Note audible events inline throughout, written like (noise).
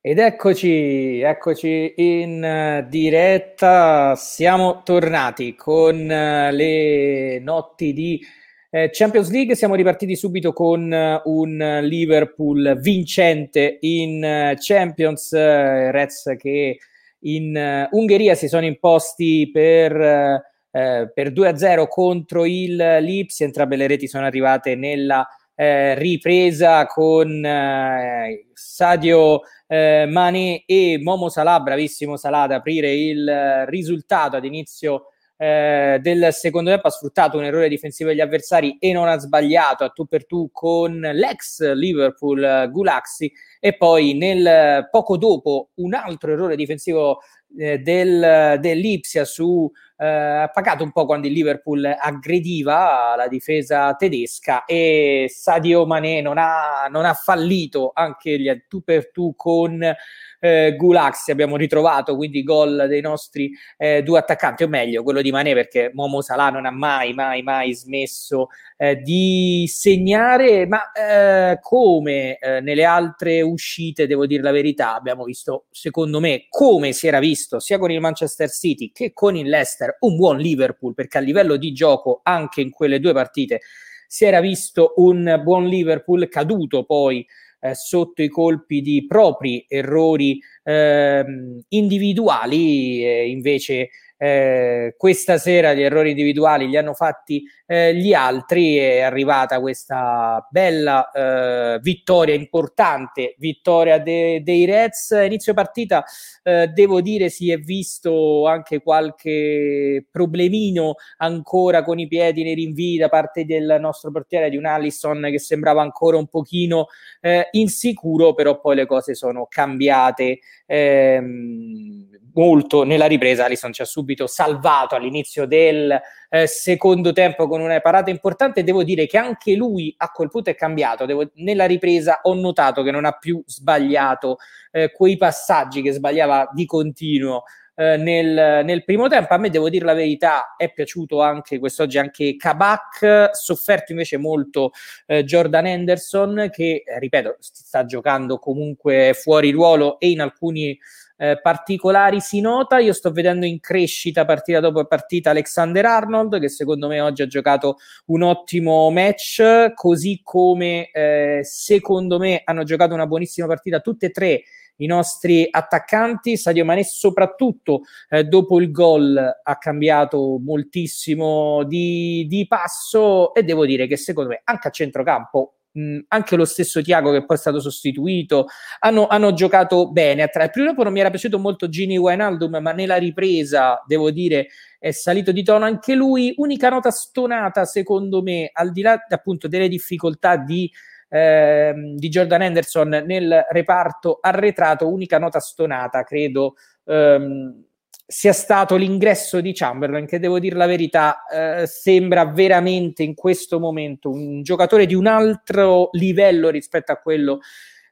Ed eccoci, eccoci in eh, diretta, siamo tornati con uh, le notti di uh, Champions League, siamo ripartiti subito con un Liverpool vincente in Champions, Reds che in Ungheria si sono imposti per, per 2-0 contro il Lipsia, entrambe le reti sono arrivate nella ripresa con Sadio eh, Mane e Momo Salah, bravissimo Salah ad aprire il risultato ad inizio eh, del secondo tempo. Ha sfruttato un errore difensivo degli avversari e non ha sbagliato a tu per tu con l'ex Liverpool Gulaxi. E poi nel poco dopo un altro errore difensivo eh, del, dell'Ipsia su eh, ha pagato un po' quando il Liverpool aggrediva la difesa tedesca e Sadio Mané non ha, non ha fallito anche gli tu per tu con eh, Gulaxi abbiamo ritrovato quindi gol dei nostri eh, due attaccanti o meglio quello di Mané perché Momo Salah non ha mai mai mai smesso eh, di segnare ma eh, come eh, nelle altre uscite devo dire la verità abbiamo visto secondo me come si era visto sia con il Manchester City che con il Leicester un buon Liverpool perché a livello di gioco anche in quelle due partite si era visto un buon Liverpool caduto poi eh, sotto i colpi di propri errori eh, individuali, eh, invece eh, questa sera gli errori individuali li hanno fatti eh, gli altri, è arrivata questa bella eh, vittoria, importante vittoria de- dei Reds. Inizio partita, eh, devo dire, si è visto anche qualche problemino ancora con i piedi nei rinvii da parte del nostro portiere di un Allison che sembrava ancora un pochino eh, insicuro, però poi le cose sono cambiate. Ehm, molto nella ripresa. Alisson ci ha subito salvato all'inizio del eh, secondo tempo con una parata importante. Devo dire che anche lui a quel punto è cambiato. Devo, nella ripresa ho notato che non ha più sbagliato eh, quei passaggi che sbagliava di continuo. Eh, nel, nel, primo tempo a me devo dire la verità è piaciuto anche quest'oggi anche Kabak sofferto invece molto eh, Jordan Henderson che ripeto sta giocando comunque fuori ruolo e in alcuni eh, particolari si nota. Io sto vedendo in crescita partita dopo partita Alexander Arnold, che secondo me oggi ha giocato un ottimo match, così come eh, secondo me hanno giocato una buonissima partita tutte e tre i nostri attaccanti. Sadio Mane soprattutto eh, dopo il gol ha cambiato moltissimo di, di, passo e devo dire che secondo me anche a centrocampo mh, anche lo stesso Tiago che poi è stato sostituito hanno, hanno giocato bene. Il primo tempo non mi era piaciuto molto Gini Wijnaldum, ma nella ripresa devo dire è salito di tono anche lui. Unica nota stonata secondo me, al di là appunto delle difficoltà di eh, di Jordan Henderson nel reparto arretrato, unica nota stonata, credo, ehm, sia stato l'ingresso di Chamberlain, che devo dire la verità, eh, sembra veramente in questo momento un giocatore di un altro livello rispetto a quello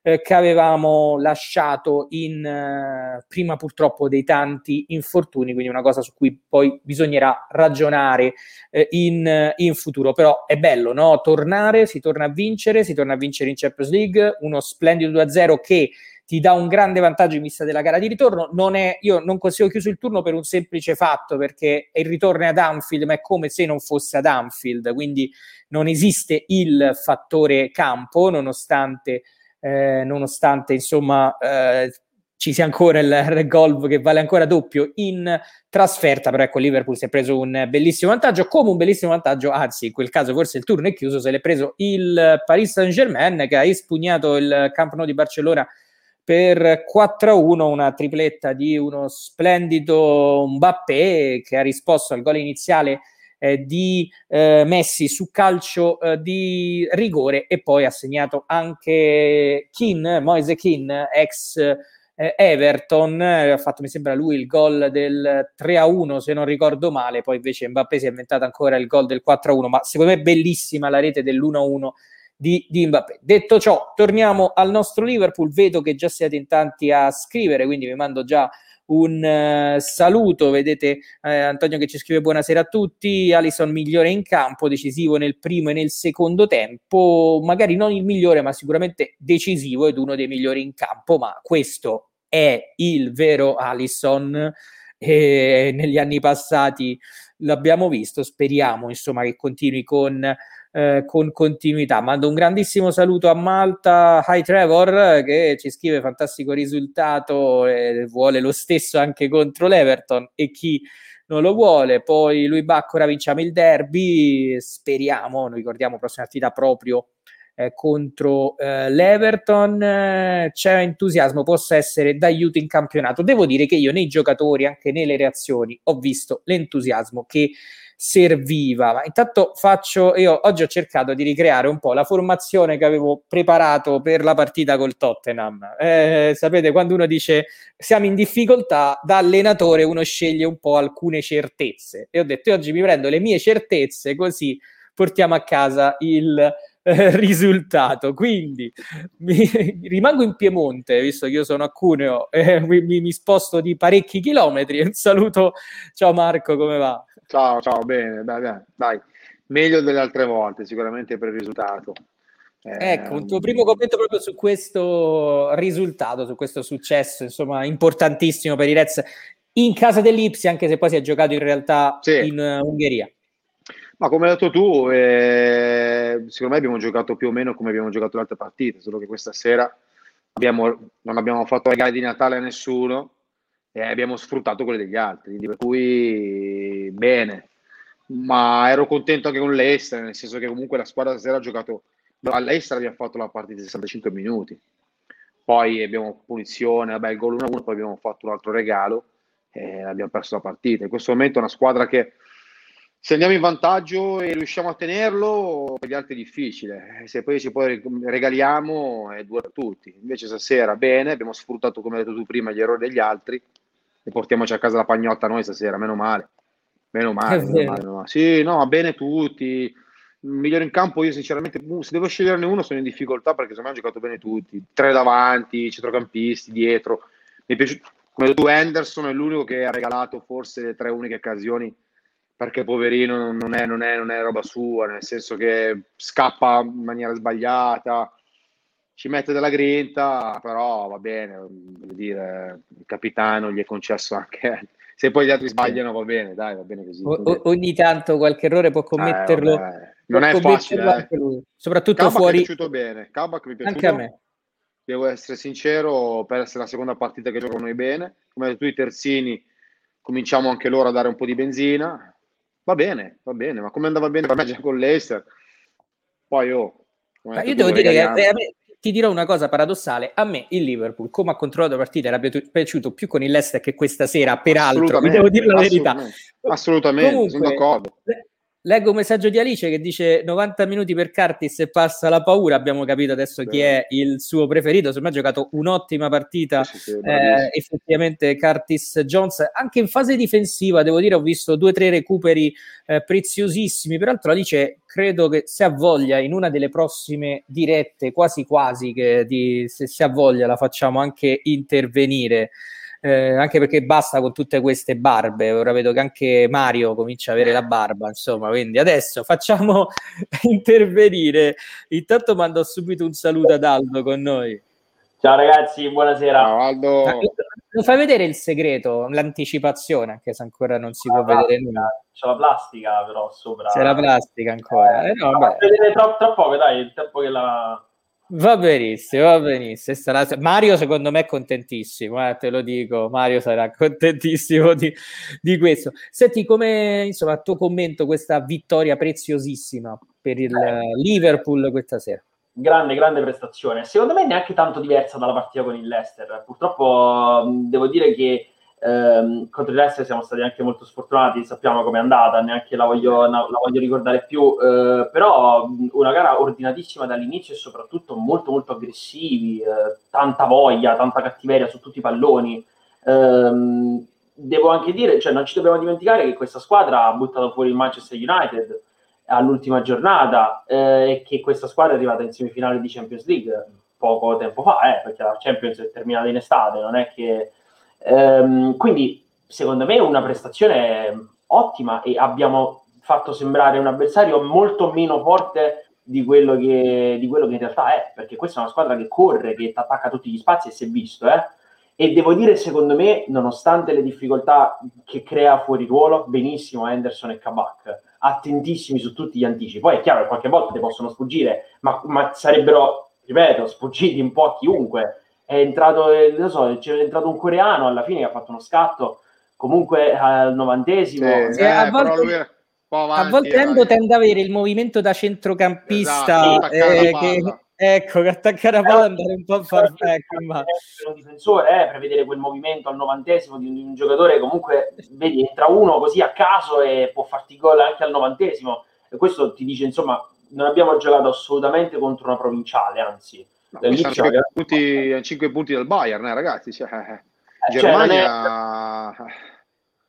eh, che avevamo lasciato in eh, prima purtroppo dei tanti infortuni, quindi una cosa su cui poi bisognerà ragionare eh, in, in, futuro. Però è bello, no? Tornare, si torna a vincere, si torna a vincere in Champions League, uno splendido 2-0 che ti dà un grande vantaggio in vista della gara di ritorno. Non è, io non consiglio chiuso il turno per un semplice fatto, perché il ritorno è ad Anfield, ma è come se non fosse ad Anfield, quindi non esiste il fattore campo, nonostante, eh, nonostante insomma, eh, ci sia ancora il, il gol che vale ancora doppio in trasferta, però ecco Liverpool si è preso un bellissimo vantaggio, come un bellissimo vantaggio, anzi in quel caso forse il turno è chiuso, se l'è preso il Paris Saint-Germain che ha espugnato il Camp Nou di Barcellona per 4-1, una tripletta di uno splendido Mbappé che ha risposto al gol iniziale eh, di eh, Messi su calcio eh, di rigore e poi ha segnato anche Kin, Moise Kin, ex eh, Everton, eh, ha fatto mi sembra lui il gol del 3-1 se non ricordo male, poi invece Mbappé si è inventato ancora il gol del 4-1, ma secondo me bellissima la rete dell'1-1 di, di Mbappé. Detto ciò, torniamo al nostro Liverpool. Vedo che già siete in tanti a scrivere, quindi vi mando già un uh, saluto, vedete eh, Antonio che ci scrive buonasera a tutti, Alison migliore in campo, decisivo nel primo e nel secondo tempo, magari non il migliore ma sicuramente decisivo ed uno dei migliori in campo, ma questo è il vero Alison. E negli anni passati l'abbiamo visto, speriamo insomma che continui con eh, con continuità. Mando un grandissimo saluto a Malta, Hi Trevor, che ci scrive fantastico risultato e vuole lo stesso anche contro l'Everton e chi non lo vuole. Poi lui Baccora vinciamo il derby, speriamo, noi ricordiamo prossima attività proprio eh, contro eh, l'Everton. Eh, c'è entusiasmo, possa essere d'aiuto in campionato. Devo dire che io nei giocatori, anche nelle reazioni, ho visto l'entusiasmo che serviva. Ma intanto faccio, io oggi ho cercato di ricreare un po' la formazione che avevo preparato per la partita col Tottenham. Eh, sapete, quando uno dice siamo in difficoltà, da allenatore uno sceglie un po' alcune certezze. E ho detto, oggi mi prendo le mie certezze così portiamo a casa il eh, (laughs) risultato. Quindi mi, (laughs) rimango in Piemonte, visto che io sono a Cuneo, (laughs) eh, mi, mi, sposto di parecchi chilometri. Un saluto, ciao Marco, come va? Ciao, ciao, bene, dai, dai, dai. meglio delle altre volte, sicuramente per il risultato. Eh, ecco, un tuo primo commento proprio su questo risultato, su questo successo, insomma, importantissimo per i Reds in casa dell'Ipsi, anche se poi si è giocato in realtà sì. in uh, Ungheria. Ma come hai detto tu, eh, secondo me abbiamo giocato più o meno come abbiamo giocato le altre partite, solo che questa sera abbiamo, non abbiamo fatto regali di Natale a nessuno, e abbiamo sfruttato quelle degli altri, per cui bene. Ma ero contento anche con l'Ester, nel senso che comunque la squadra stasera ha giocato, all'Ester abbiamo fatto la partita di 65 minuti, poi abbiamo punizione, vabbè il gol 1-1, poi abbiamo fatto un altro regalo e abbiamo perso la partita. In questo momento è una squadra che se andiamo in vantaggio e riusciamo a tenerlo, per gli altri è difficile. Se poi ci poi regaliamo è dura per tutti. Invece stasera bene, abbiamo sfruttato, come hai detto tu prima, gli errori degli altri e portiamoci a casa la pagnotta noi stasera, meno male. Meno male, meno male, meno male. Sì, no, bene tutti. Migliore in campo, io sinceramente, uh, se devo sceglierne uno sono in difficoltà perché secondo me hanno giocato bene tutti. Tre davanti, centrocampisti, dietro. Mi è piaciuto, come tu, Anderson è l'unico che ha regalato forse le tre uniche occasioni perché poverino non è, non, è, non è roba sua, nel senso che scappa in maniera sbagliata, ci mette della grinta, però va bene, voglio dire, il capitano gli è concesso anche se poi gli altri sbagliano va bene, dai, va bene così. O, ogni tanto qualche errore può commetterlo. Eh, non è facile, eh. soprattutto Kabak fuori. Mi è piaciuto bene, Kabak mi è piaciuto. Anche a me. Devo essere sincero, per essere la seconda partita che giocano noi bene, come hai detto tu i terzini, cominciamo anche loro a dare un po' di benzina. Va bene, va bene, ma come andava bene per me già con l'Ester? Poi oh, io devo dire che a me, ti dirò una cosa paradossale, a me il Liverpool, come ha controllato la partita, era piaciuto più con il Leicester che questa sera, peraltro, devo dire la verità. Assolutamente, Comunque, sono d'accordo. Leggo un messaggio di Alice che dice 90 minuti per Curtis e passa la paura. Abbiamo capito adesso Beh. chi è il suo preferito. Secondo me ha giocato un'ottima partita. Sì, sì, eh, effettivamente Curtis Jones, anche in fase difensiva, devo dire, ho visto due o tre recuperi eh, preziosissimi. Peraltro Alice credo che se ha voglia in una delle prossime dirette, quasi quasi che di, se si ha voglia la facciamo anche intervenire eh, anche perché basta con tutte queste barbe. Ora vedo che anche Mario comincia a avere la barba, insomma, quindi adesso facciamo (laughs) intervenire. Intanto mando subito un saluto ad Aldo con noi. Ciao ragazzi, buonasera. Ciao Aldo. Lo fai vedere il segreto, l'anticipazione, anche se ancora non si può vedere nulla. C'è la plastica però sopra. C'è la plastica ancora. Eh, no, vedere troppo, troppo, dai, il tempo che la Va benissimo, va benissimo. Sarà... Mario secondo me è contentissimo, eh, te lo dico, Mario sarà (laughs) contentissimo di, di, questo. Senti, come insomma, tuo commento questa vittoria preziosissima per il eh. Liverpool questa sera? Grande, grande prestazione. Secondo me neanche tanto diversa dalla partita con il Leicester. Purtroppo devo dire che ehm, contro il Leicester siamo stati anche molto sfortunati, sappiamo com'è andata, neanche la voglio, la voglio ricordare più, eh, però una gara ordinatissima dall'inizio e soprattutto molto molto aggressivi, eh, tanta voglia, tanta cattiveria su tutti i palloni. Eh, devo anche dire, cioè non ci dobbiamo dimenticare che questa squadra ha buttato fuori il Manchester United all'ultima giornata eh, e che questa squadra è arrivata in semifinale di Champions League poco tempo fa, eh, perché la Champions è terminata in estate, non è che Ehm, quindi secondo me è una prestazione ottima e abbiamo fatto sembrare un avversario molto meno forte di quello che, di quello che in realtà è, perché questa è una squadra che corre, che attacca tutti gli spazi e si è visto, eh? E devo dire, secondo me, nonostante le difficoltà che crea fuori ruolo, benissimo Henderson e Kabak, attentissimi su tutti gli anticipi. Poi è chiaro che qualche volta ti possono sfuggire, ma, ma sarebbero, ripeto, sfuggiti un po' a chiunque. È entrato, eh, non so, c'è entrato un coreano alla fine che ha fatto uno scatto, comunque al novantesimo. Sì, eh, a volte... Lui Avanti, a volte Endo tende ad avere il movimento da centrocampista esatto, eh, che, ecco, che attaccare la palla e andare un po' a far ecco, ma... un difensore, eh, prevedere quel movimento al novantesimo di un, di un giocatore comunque, vedi, entra uno così a caso e può farti gol anche al novantesimo. E questo ti dice, insomma, non abbiamo giocato assolutamente contro una provinciale, anzi no, 5 punti, 5 punti dal Bayern, eh, ragazzi cioè, eh, cioè Germania... Cioè,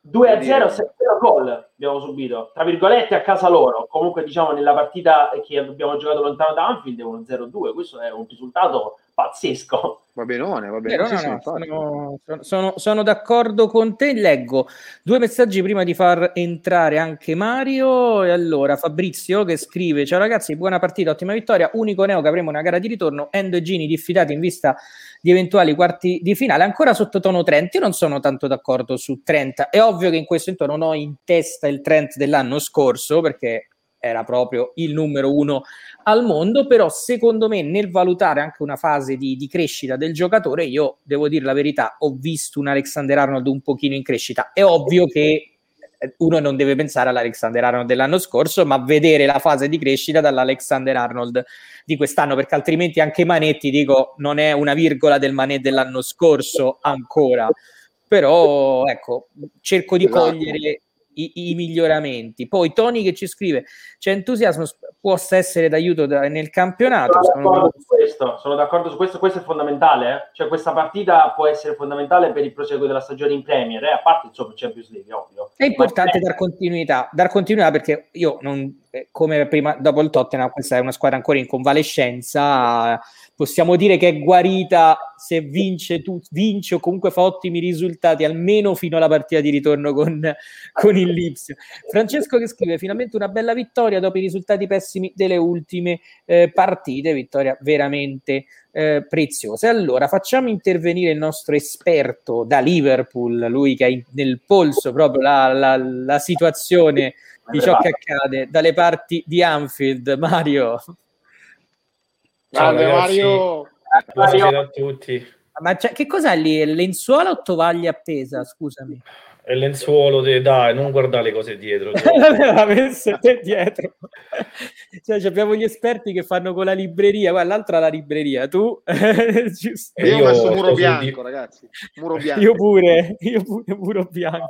2 a 0, 0 gol abbiamo subito, tra virgolette a casa loro. Comunque, diciamo, nella partita che abbiamo giocato lontano da Anfield è un 0-2. Questo è un risultato pazzesco. Va benone, va bene. Eh, no, no, sono, sono, sono, d'accordo con te. Leggo due messaggi prima di far entrare anche Mario. E allora Fabrizio che scrive: Ciao ragazzi, buona partita, ottima vittoria. Unico neo che avremo una gara di ritorno. Endo e Gini diffidati in vista di eventuali quarti di finale. Ancora sotto tono Trent. Io non sono tanto d'accordo su Trent. È ovvio che in questo momento non ho in testa il Trent dell'anno scorso perché era proprio il numero uno al mondo, però secondo me nel valutare anche una fase di, di, crescita del giocatore, io devo dire la verità, ho visto un Alexander Arnold un pochino in crescita. È ovvio che eh, uno non deve pensare all'Alexander Arnold dell'anno scorso, ma vedere la fase di crescita dall'Alexander Arnold di quest'anno, perché altrimenti anche Manetti, dico, non è una virgola del Manet dell'anno scorso ancora. Però ecco, cerco di esatto. cogliere i, i, miglioramenti. Poi Tony che ci scrive: c'è entusiasmo, possa essere d'aiuto da, nel campionato. Sono d'accordo, su questo, sono d'accordo su questo, questo è fondamentale. Eh? Cioè, questa partita può essere fondamentale per il proseguo della stagione in Premier, eh? a parte insomma, Champions League, ovvio. È importante dar continuità, dar continuità perché io non, come prima dopo il Tottenham, questa è una squadra ancora in convalescenza possiamo dire che è guarita se vince, tu, vince o comunque fa ottimi risultati almeno fino alla partita di ritorno con, con il Lipsia. Francesco che scrive finalmente una bella vittoria dopo i risultati pessimi delle ultime eh, partite, vittoria veramente eh, preziosa. Allora facciamo intervenire il nostro esperto da Liverpool, lui che ha in, nel polso proprio la, la, la situazione di ciò che accade dalle parti di Anfield. Mario. Grande Mario. Buonasera a tutti. Ma che cos'è lì? Lenzuola o tovaglia appesa? Scusami. È il lenzuolo, de... dai, non guardare le cose dietro. L'aveva messo te dietro. cioè, abbiamo gli esperti che fanno con la libreria, guarda, l'altra la libreria, tu? (laughs) Giusto. Io, io ho messo muro bianco, di... ragazzi. Muro bianco. Io pure, io pure muro bianco.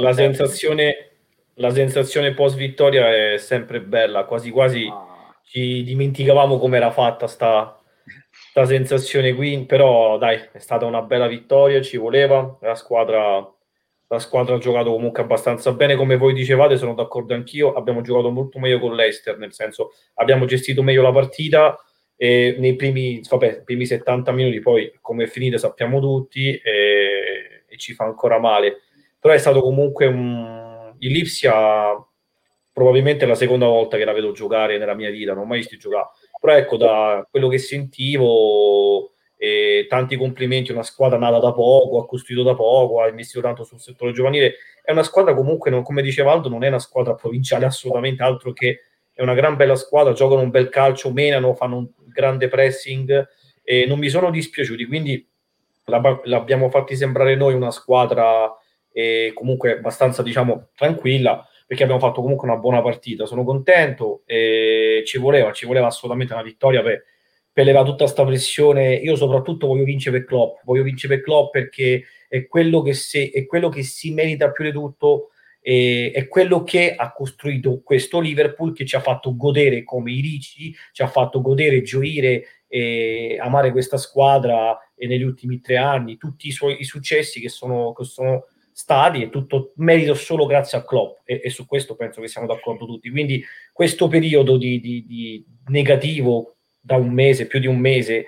La sensazione, la sensazione post vittoria è sempre bella, quasi quasi... Ah. ci dimenticavamo come era fatta sta, sta sensazione qui, però dai, è stata una bella vittoria, ci voleva, la squadra, la squadra ha giocato comunque abbastanza bene, come voi dicevate, sono d'accordo anch'io, abbiamo giocato molto meglio con l'Ester, nel senso abbiamo gestito meglio la partita e nei primi, vabbè, primi 70 minuti poi come è finita sappiamo tutti e, e ci fa ancora male, però è stato comunque un... Il Lipsia probabilmente è la seconda volta che la vedo giocare nella mia vita, non ho mai visto giocare. Però ecco, da quello che sentivo, eh, tanti complimenti, una squadra nata da poco, ha costruito da poco, ha investito tanto sul settore giovanile. È una squadra comunque, non, come diceva Aldo, non è una squadra provinciale assolutamente, altro che è una gran bella squadra, giocano un bel calcio, menano, fanno un grande pressing e non mi sono dispiaciuti, quindi l'abbiamo fatti sembrare noi una squadra eh, comunque abbastanza, diciamo, tranquilla perché abbiamo fatto comunque una buona partita. Sono contento e ci voleva, ci voleva assolutamente una vittoria per, per levare tutta questa pressione. Io soprattutto voglio vincere per Klopp, voglio vincere per Klopp perché è quello che, se, è quello che si merita più di tutto e è quello che ha costruito questo Liverpool che ci ha fatto godere come i ricci, ci ha fatto godere, gioire e amare questa squadra e negli ultimi tre anni, tutti i suoi i successi che sono, che sono stati è tutto merito solo grazie a Klopp e, e, su questo penso che siamo d'accordo tutti. Quindi questo periodo di, di, di negativo da un mese, più di un mese,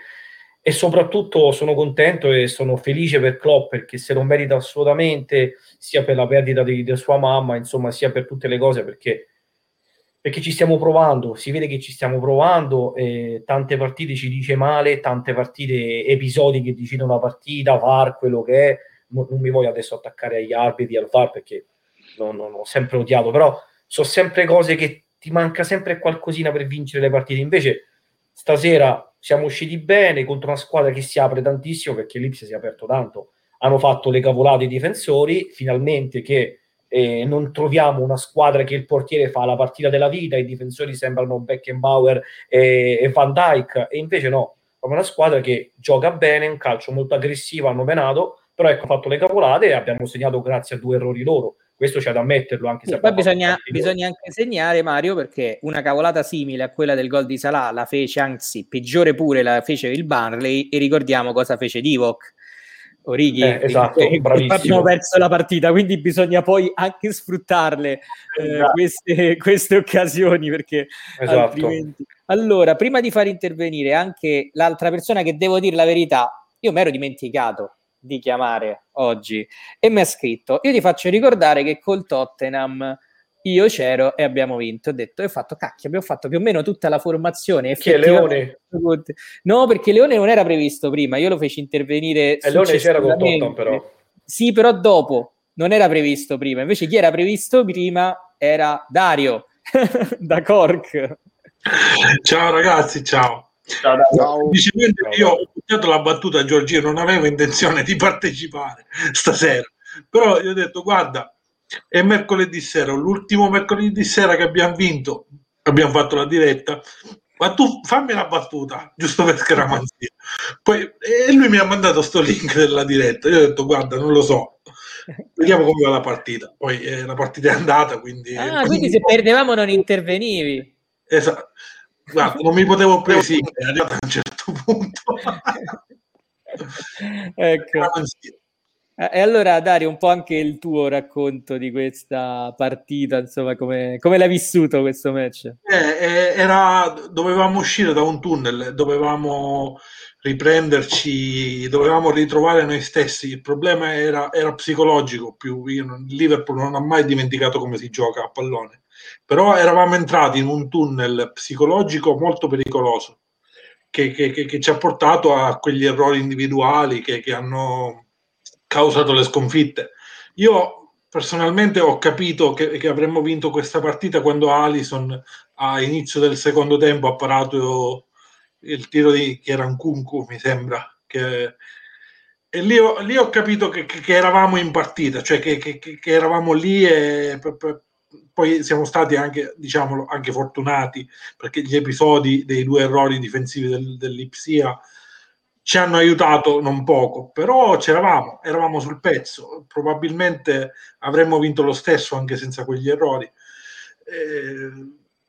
e soprattutto sono contento e sono felice per Klopp perché se lo merita assolutamente sia per la perdita di, di sua mamma insomma sia per tutte le cose perché, perché ci stiamo provando si vede che ci stiamo provando e tante partite ci dice male tante partite episodi che decidono la partita VAR quello che è non, mi voglio adesso attaccare agli arbitri al VAR perché non, non ho sempre odiato però sono sempre cose che ti manca sempre qualcosina per vincere le partite invece stasera siamo usciti bene contro una squadra che si apre tantissimo perché l'Ipsia si è aperto tanto. Hanno fatto le cavolate i difensori, finalmente che eh, non troviamo una squadra che il portiere fa la partita della vita, i difensori sembrano Beckenbauer e, e Van Dyke, e invece no, è una squadra che gioca bene, un calcio molto aggressivo, hanno menato, però ecco, ha fatto le cavolate e abbiamo segnato grazie a due errori loro. Questo c'è da ammetterlo anche se poi bisogna, bisogna, anche segnare Mario perché una cavolata simile a quella del gol di Salah la fece anzi peggiore pure la fece il Barley e ricordiamo cosa fece Divock Orighi eh, esatto, e, abbiamo perso la partita quindi bisogna poi anche sfruttarle eh, esatto. queste, queste, occasioni perché esatto. altrimenti. Allora prima di far intervenire anche l'altra persona che devo dire la verità io mi ero dimenticato di chiamare oggi. E mi ha scritto io ti faccio ricordare che col Tottenham io c'ero e abbiamo vinto. Ho detto ho fatto cacchio abbiamo fatto più o meno tutta la formazione che è Leone? no perché Leone non era previsto prima io lo feci intervenire e Leone c'era col Tottenham però. Sì però dopo non era previsto prima invece chi era previsto prima era Dario (laughs) da Cork. Ciao ragazzi ciao Ciao, ciao. io ho buttato la battuta a Giorgino, non avevo intenzione di partecipare stasera, però gli ho detto guarda, è mercoledì sera, l'ultimo mercoledì sera che abbiamo vinto, abbiamo fatto la diretta, ma tu fammi la battuta, giusto per scaramanzia. Poi, e lui mi ha mandato sto link della diretta, io ho detto guarda, non lo so, vediamo come va la partita. Poi eh, la partita è andata, quindi... Ah, (laughs) quindi se perdevamo non intervenivi. Esatto. Guarda, non mi potevo presicare, è arrivato a un certo punto. (laughs) ecco. Eh, e allora Dario, un po' anche il tuo racconto di questa partita, insomma, come, come l'hai vissuto questo match? Eh, eh, era, dovevamo uscire da un tunnel, dovevamo riprenderci, dovevamo ritrovare noi stessi. Il problema era, era psicologico più. Io, il Liverpool non ha mai dimenticato come si gioca a pallone però eravamo entrati in un tunnel psicologico molto pericoloso che, che, che ci ha portato a quegli errori individuali che, che hanno causato le sconfitte. Io personalmente ho capito che, che, avremmo vinto questa partita quando Alison a inizio del secondo tempo ha parato il tiro di che era un Kunku, mi sembra. Che, e lì ho, lì ho capito che, che, eravamo in partita, cioè che, eravamo lì e per, poi siamo stati anche, diciamolo, anche fortunati perché gli episodi dei due errori difensivi del, dell'Ipsia ci hanno aiutato non poco, però c'eravamo, eravamo sul pezzo, probabilmente avremmo vinto lo stesso anche senza quegli errori. Eh,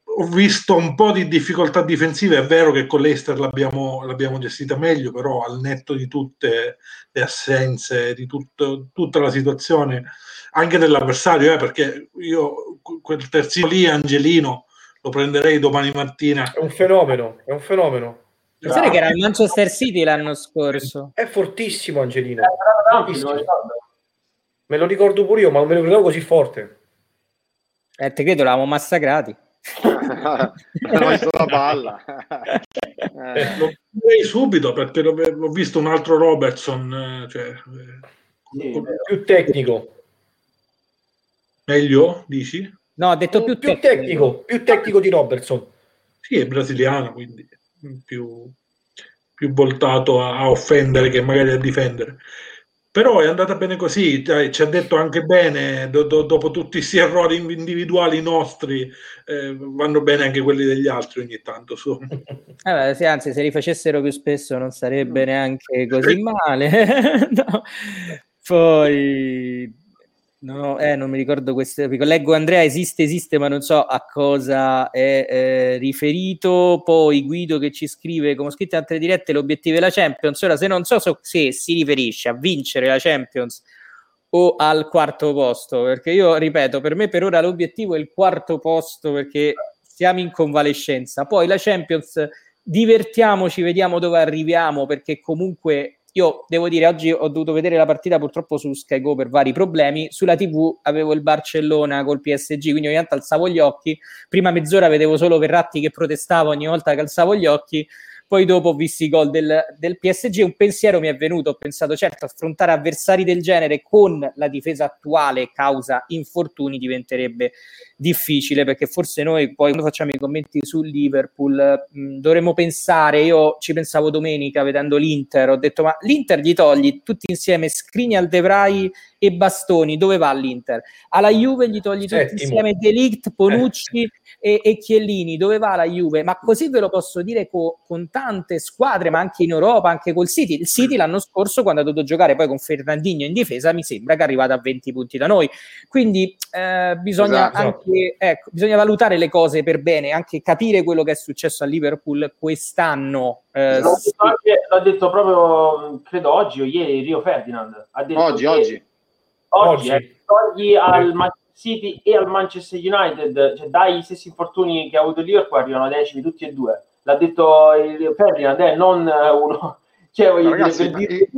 ho visto un po' di difficoltà difensive, è vero che con l'Ester l'abbiamo, l'abbiamo gestita meglio, però al netto di tutte le assenze, di tutto, tutta la situazione, anche dell'avversario, eh, perché io quel terzino lì, Angelino, lo prenderei domani mattina. È un fenomeno, è un fenomeno. Pensate che era il Manchester City l'anno scorso. È fortissimo Angelino. Fortissimo. Me lo ricordo pure io, ma non me lo ricordavo così forte. Eh, te credo, l'avevamo massacrati. (laughs) non la palla. eh. Lo direi subito perché l'ho, visto un altro Robertson, eh, cioè, eh, sì, più tecnico. Meglio, dici? No, ha detto più, più tecnico. tecnico. Più tecnico di Robertson. Sì, è brasiliano, quindi più, più voltato a, a, offendere che magari a difendere. Però è andata bene così, ci ha detto anche bene, do, do, dopo tutti questi errori individuali nostri, eh, vanno bene anche quelli degli altri ogni tanto. So. (laughs) Eh sì, anzi, se li facessero più spesso non sarebbe neanche così male. (laughs) no. Poi No, eh, non mi ricordo questo. Leggo Andrea, esiste, esiste, ma non so a cosa è eh, riferito. Poi Guido che ci scrive, come ho scritto in altre dirette, l'obiettivo è la Champions. Ora, se non so, so se si riferisce a vincere la Champions o al quarto posto, perché io ripeto, per me per ora l'obiettivo è il quarto posto perché siamo in convalescenza. Poi la Champions divertiamoci, vediamo dove arriviamo, perché comunque io devo dire, oggi ho dovuto vedere la partita purtroppo su Sky Go per vari problemi. Sulla TV avevo il Barcellona col PSG, quindi ogni tanto alzavo gli occhi. Prima mezz'ora vedevo solo Verratti che protestava ogni volta che alzavo gli occhi. Poi dopo ho visto i gol del, del PSG, un pensiero mi è venuto, ho pensato certo affrontare avversari del genere con la difesa attuale causa infortuni diventerebbe difficile perché forse noi poi quando facciamo i commenti sul Liverpool mh, dovremmo pensare, io ci pensavo domenica vedendo l'Inter, ho detto ma l'Inter gli togli tutti insieme Skriniar, De Vrij e Bastoni, dove va l'Inter? Alla Juve gli togli tutti Settimo. insieme Delict, (laughs) Ponucci e, e, Chiellini, dove va la Juve? Ma così ve lo posso dire co- con tante squadre, ma anche in Europa, anche col City. Il City l'anno scorso, quando ha dovuto giocare poi con Fernandinho in difesa, mi sembra che è arrivato a 20 punti da noi. Quindi eh, bisogna, esatto. anche, ecco, bisogna valutare le cose per bene, anche capire quello che è successo a Liverpool quest'anno. Eh, l'ha, detto anche, l'ha detto proprio, credo oggi o ieri, Rio Ferdinand. Ha detto oggi, che, oggi. Oggi, oggi. Eh, togli al Manchester City e al Manchester United, cioè dai stessi infortuni che ha avuto Liverpool, arrivano decimi tutti e due. L'ha detto il Ferdinand, eh, non uno. (laughs) Cioè, voglio Ragazzi, dire, il,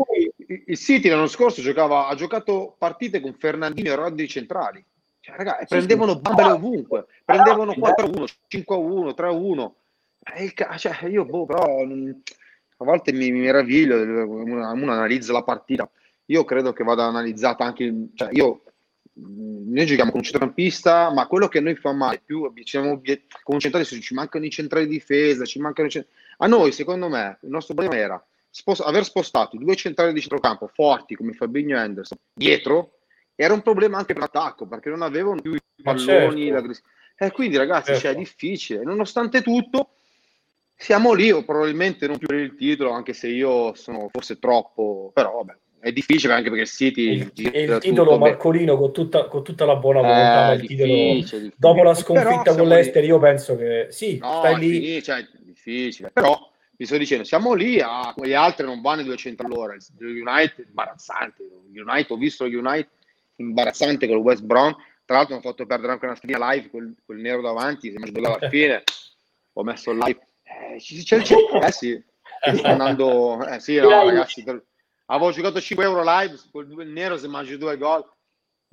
il, il, City l'anno scorso giocava, ha giocato partite con Fernandino e Rodri centrali. Cioè, ragazzi, sì, prendevano sì. bambole ovunque, prendevano 4-1, 5-1, 3-1. Eh, cioè, io boh, però a volte mi, mi meraviglio, uno, uno analizza la partita. Io credo che vada analizzata anche, cioè io noi giochiamo con un centrocampista, ma quello che a noi fa male più siamo concentrati su ci mancano i centrali di difesa, ci mancano i centrali. A noi, secondo me, il nostro problema era spost- aver spostato i due centrali di centrocampo forti come Fabinho e Anderson dietro, era un problema anche per l'attacco perché non avevano più i palloni. Certo. E quindi, ragazzi, certo. cioè, è difficile. Nonostante tutto, siamo lì, o probabilmente non più per il titolo, anche se io sono forse troppo, però vabbè è difficile anche perché il City il, il titolo Marcolino con tutta, con tutta, la buona volontà eh, difficile, difficile. dopo la sconfitta con l'Ester io penso che sì no, stai lì. difficile, cioè, difficile. Però vi sto dicendo siamo lì a gli altri non vanno 200 all'ora. Il United imbarazzante. United, ho visto United imbarazzante con il West Brom. Tra l'altro mi ha fatto perdere anche una schedina live quel, quel nero davanti se mi alla (laughs) fine. Ho messo live. Eh, c'è il eh sì. Sta andando eh sì no ragazzi avevo giocato 5 euro live col il nero se mangi due gol.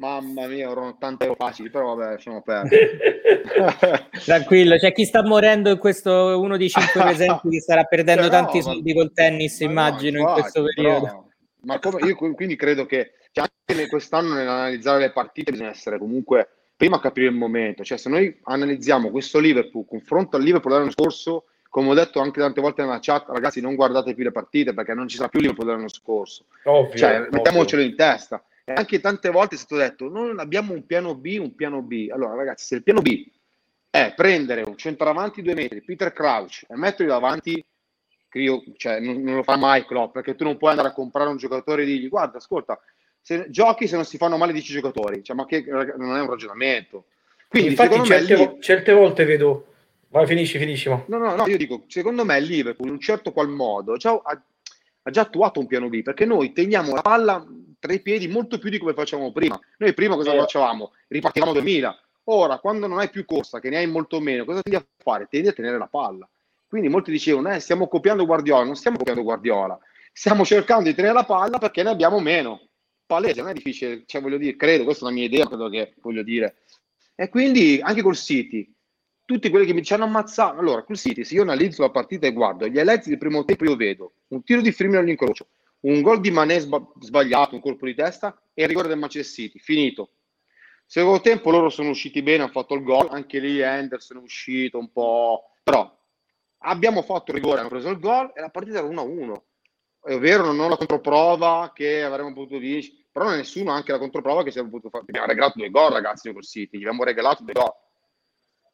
Mamma mia erano 80 euro facili però vabbè sono perso (laughs) tranquillo c'è chi sta morendo in questo uno dei cinque (laughs) presenti che starà perdendo cioè, tanti no, soldi col tennis immagino no, infatti, in questo periodo. però, ma come, io quindi credo che cioè, anche quest'anno nell'analizzare le partite bisogna essere comunque prima capire il momento cioè se noi analizziamo questo Liverpool confronto al Liverpool dell'anno scorso come ho detto anche tante volte nella chat, ragazzi, non guardate più le partite perché non ci sarà più Liverpool dell'anno scorso. Ovvio, cioè, ovvio. mettiamocelo in testa. E anche tante volte è stato detto: non abbiamo un piano B, un piano B. Allora, ragazzi, se il piano B è prendere un centravanti due metri, Peter Crouch, e metterlo davanti, io, cioè, non, non, lo fa mai Klopp, perché tu non puoi andare a comprare un giocatore e dirgli: guarda, ascolta, se, giochi se non si fanno male 10 giocatori, cioè, ma che non è un ragionamento. Quindi, Infatti, certe, lì... certe volte vedo Vai, finisci, finisci. No, no, no, io dico, secondo me il Liverpool in un certo qual modo già, ha, ha, già attuato un piano B, perché noi teniamo la palla tra i piedi molto più di come facevamo prima. Noi prima cosa eh. facevamo? Ripartivamo 2000. Ora, quando non hai più corsa, che ne hai molto meno, cosa tendi a fare? Tendi a tenere la palla. Quindi molti dicevano, eh, stiamo copiando Guardiola. Non stiamo copiando Guardiola. Stiamo cercando di tenere la palla perché ne abbiamo meno. Palese, non è difficile, cioè voglio dire, credo, questa è la mia idea, credo che voglio dire. E quindi anche col City, tutti quelli che mi hanno ammazzato. Allora, col City, se io analizzo la partita e guardo gli eletti del primo tempo, io vedo un tiro di Firmino all'incrocio, un gol di Mané sbagliato, un colpo di testa e il rigore del Manchester City, finito. Secondo tempo loro sono usciti bene, hanno fatto il gol, anche lì Henderson è uscito un po', però abbiamo fatto il rigore, hanno preso il gol e la partita era 1-1. È vero, non ho la controprova che avremmo potuto vincere, però nessuno ha anche la controprova che si potuto fare. Abbiamo regalato due gol, ragazzi, col City, gli abbiamo regalato due gol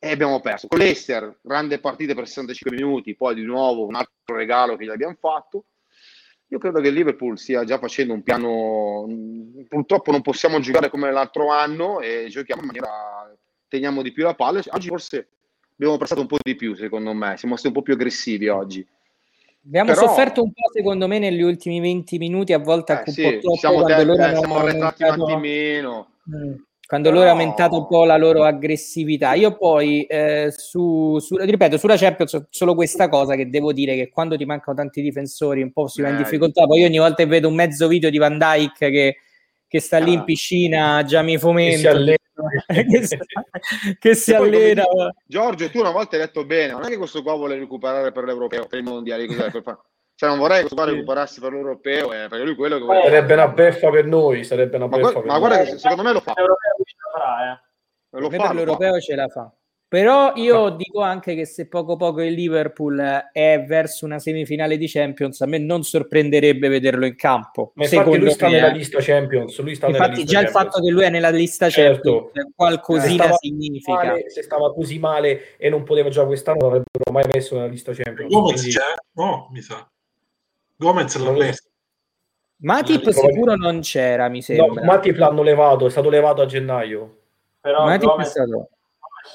e abbiamo perso. Con l'Ester, grande partita per 65 minuti, poi di nuovo un altro regalo che gli abbiamo fatto. Io credo che il Liverpool stia già facendo un piano. Purtroppo non possiamo giocare come l'altro anno e giochiamo in maniera. teniamo di più la palla. Oggi forse abbiamo prestato un po' di più, secondo me. Siamo stati un po' più aggressivi oggi. Abbiamo Però, sofferto un po', secondo me, negli ultimi 20 minuti, a volte eh, un sì, po' troppo. Siamo, te- eh, siamo arretrati un attimino. Mm quando loro hanno aumentato un po' la loro aggressività. Io poi, eh, su, su, ripeto, sulla Champions solo questa cosa che devo dire che quando ti mancano tanti difensori un po' si va in difficoltà, poi io ogni volta che vedo un mezzo video di Van Dyke che, che sta lì in ah. piscina, già mi fomento. Si allena. che, si allena. (laughs) Giorgio, tu una volta hai detto bene, non è che questo qua vuole recuperare per l'Europeo, per il Mondiale, cos'è, per fare cioè, non vorrei che questo qua recuperasse per l'europeo, eh, perché lui quello che vuole. Sarebbe una beffa per noi. Sarebbe una ma, beffa ma, ma guarda, che secondo me lo fa. Eh. Lo fa, per l'europeo ce la fa. Però io dico anche che se poco poco il Liverpool è verso una semifinale di Champions, a me non sorprenderebbe vederlo in campo. Ma infatti lui sta me. nella lista Champions. Lui sta infatti lista già Champions. il fatto che lui è nella lista certo. Champions qualcosina se significa. Male, se stava così male e non poteva giocare quest'anno, non avrebbero mai messo nella lista Champions. Gomez quindi... c'è? No, mi sa. Gomez l'ha messo. Matip sicuro non c'era, mi sembra. No, Matip l'hanno levato, è stato levato a gennaio. Però Matip Gomez, è stato...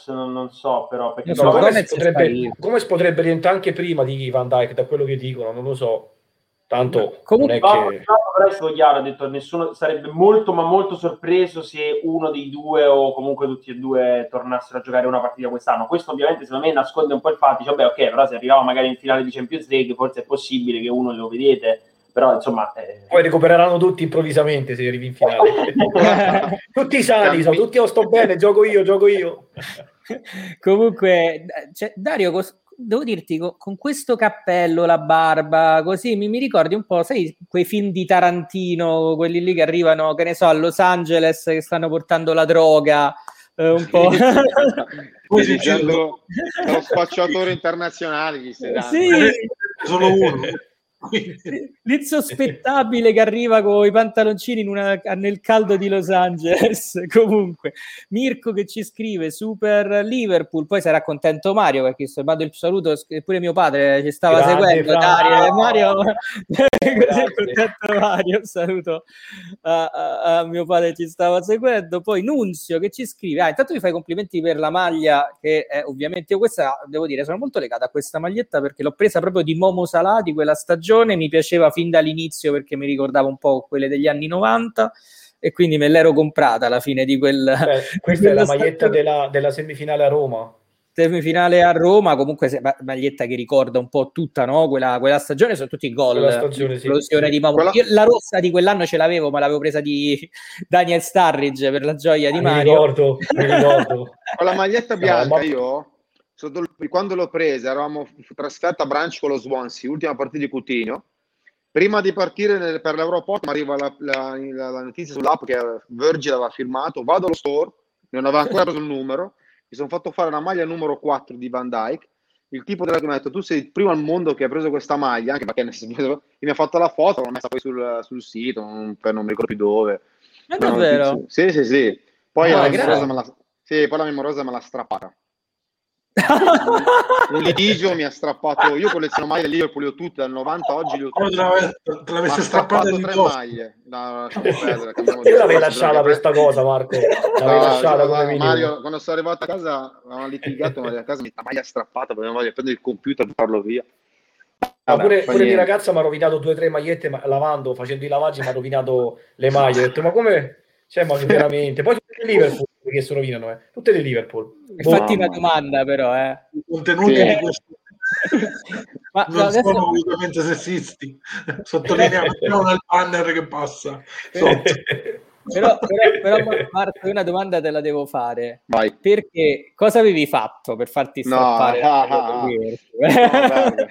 non, non, so, però perché no, Gomez, Gomez, potrebbe, Gomez potrebbe rientrare anche prima di Van Dyke, da quello che dicono, non lo so. Tanto comunque non è che... stato chiaro, ha detto nessuno sarebbe molto ma molto sorpreso se uno dei due o comunque tutti e due tornassero a giocare una partita quest'anno. Questo ovviamente secondo me nasconde un po' il fatto, dice, vabbè ok, però se arriviamo magari in finale di Champions League forse è possibile che uno lo vedete, però insomma... Eh... Poi recupereranno tutti improvvisamente se arrivi in finale. (laughs) tutti sani, sono tutti, oh sto bene, gioco io, gioco io. comunque, cioè, Dario, devo dirti, con, con, questo cappello, la barba, così mi, mi, ricordi un po', sai, quei film di Tarantino, quelli lì che arrivano, che ne so, a Los Angeles, che stanno portando la droga, eh, un po'. (laughs) Dicendo lo spacciatore internazionale, gli stai Sì, solo uno l'insospettabile che arriva con i pantaloncini una, nel caldo di Los Angeles. (laughs) Comunque Mirko che ci scrive super Liverpool. Poi sarà contento Mario perché sto mando il saluto pure mio padre ci stava Grande, seguendo Dario, Mario (laughs) così contento Mario saluto a, a, a, mio padre ci stava seguendo. Poi Nunzio che ci scrive ah, intanto mi fai complimenti per la maglia che è, ovviamente io questa devo dire sono molto legata a questa maglietta perché l'ho presa proprio di Momo Salà di quella stagione stagione, mi piaceva fin dall'inizio perché mi ricordava un po' quelle degli anni 90 e quindi me l'ero comprata alla fine di quel... Beh, (laughs) questa è la maglietta della, della, semifinale a Roma. Semifinale a Roma, comunque se, maglietta che ricorda un po' tutta no? quella, quella stagione, sono tutti i gol. Stagione, sì. di quella... Io la rossa di quell'anno ce l'avevo, ma l'avevo presa di (laughs) Daniel Starridge per la gioia di Mario. Mi ricordo, mi ricordo. (laughs) Con la maglietta bianca no, ma... io quando l'ho presa eravamo trasferta a Branch con lo Swansea, ultima partita di Coutinho. Prima di partire nel, per l'Europort mi arriva la, la, la, la, notizia sull'app che Virgil aveva firmato, vado allo store, non aveva ancora preso il numero, mi sono fatto fare una maglia numero 4 di Van Dyke, il tipo della mi ha detto tu sei il primo al mondo che ha preso questa maglia, anche perché (laughs) mi ha fatto la foto, l'ho messa poi sul, sul sito, non, non, mi ricordo più dove. È davvero? Sì, sì, sì. Poi, ah, la, memorosa me la, sì, poi la memorosa me l'ha strappata (laughs) un litigio mi ha strappato io colleziono maglie del Liverpool io tutte dal 90 oggi le ho tutte. te l'avesse strappato tre maglie. No, (laughs) io l'avevo lasciata questa cosa Marco? L'avevo lasciata come Mario quando sono arrivato a casa avevamo litigato ma a casa mi ha maglia strappata perché voglio prendere il computer e farlo via. Ah, pure, pure mia ragazza mi ha rovinato due o tre magliette ma, lavando, facendo i lavaggi mi ha rovinato le maglie. Ho detto, ma come? Cioè, ma (laughs) veramente. Poi il Liverpool che si rovinano, eh. tutte le Liverpool. Infatti una domanda però, eh. I contenuti sì. di questo (laughs) ma, non no, adesso... sono assolutamente sessisti. Sottolineiamo (laughs) non il banner che passa. però, però, però, Marco, una domanda te la devo fare. Vai. Perché cosa avevi fatto per farti strappare? No, ah, ah, ah. (laughs) no,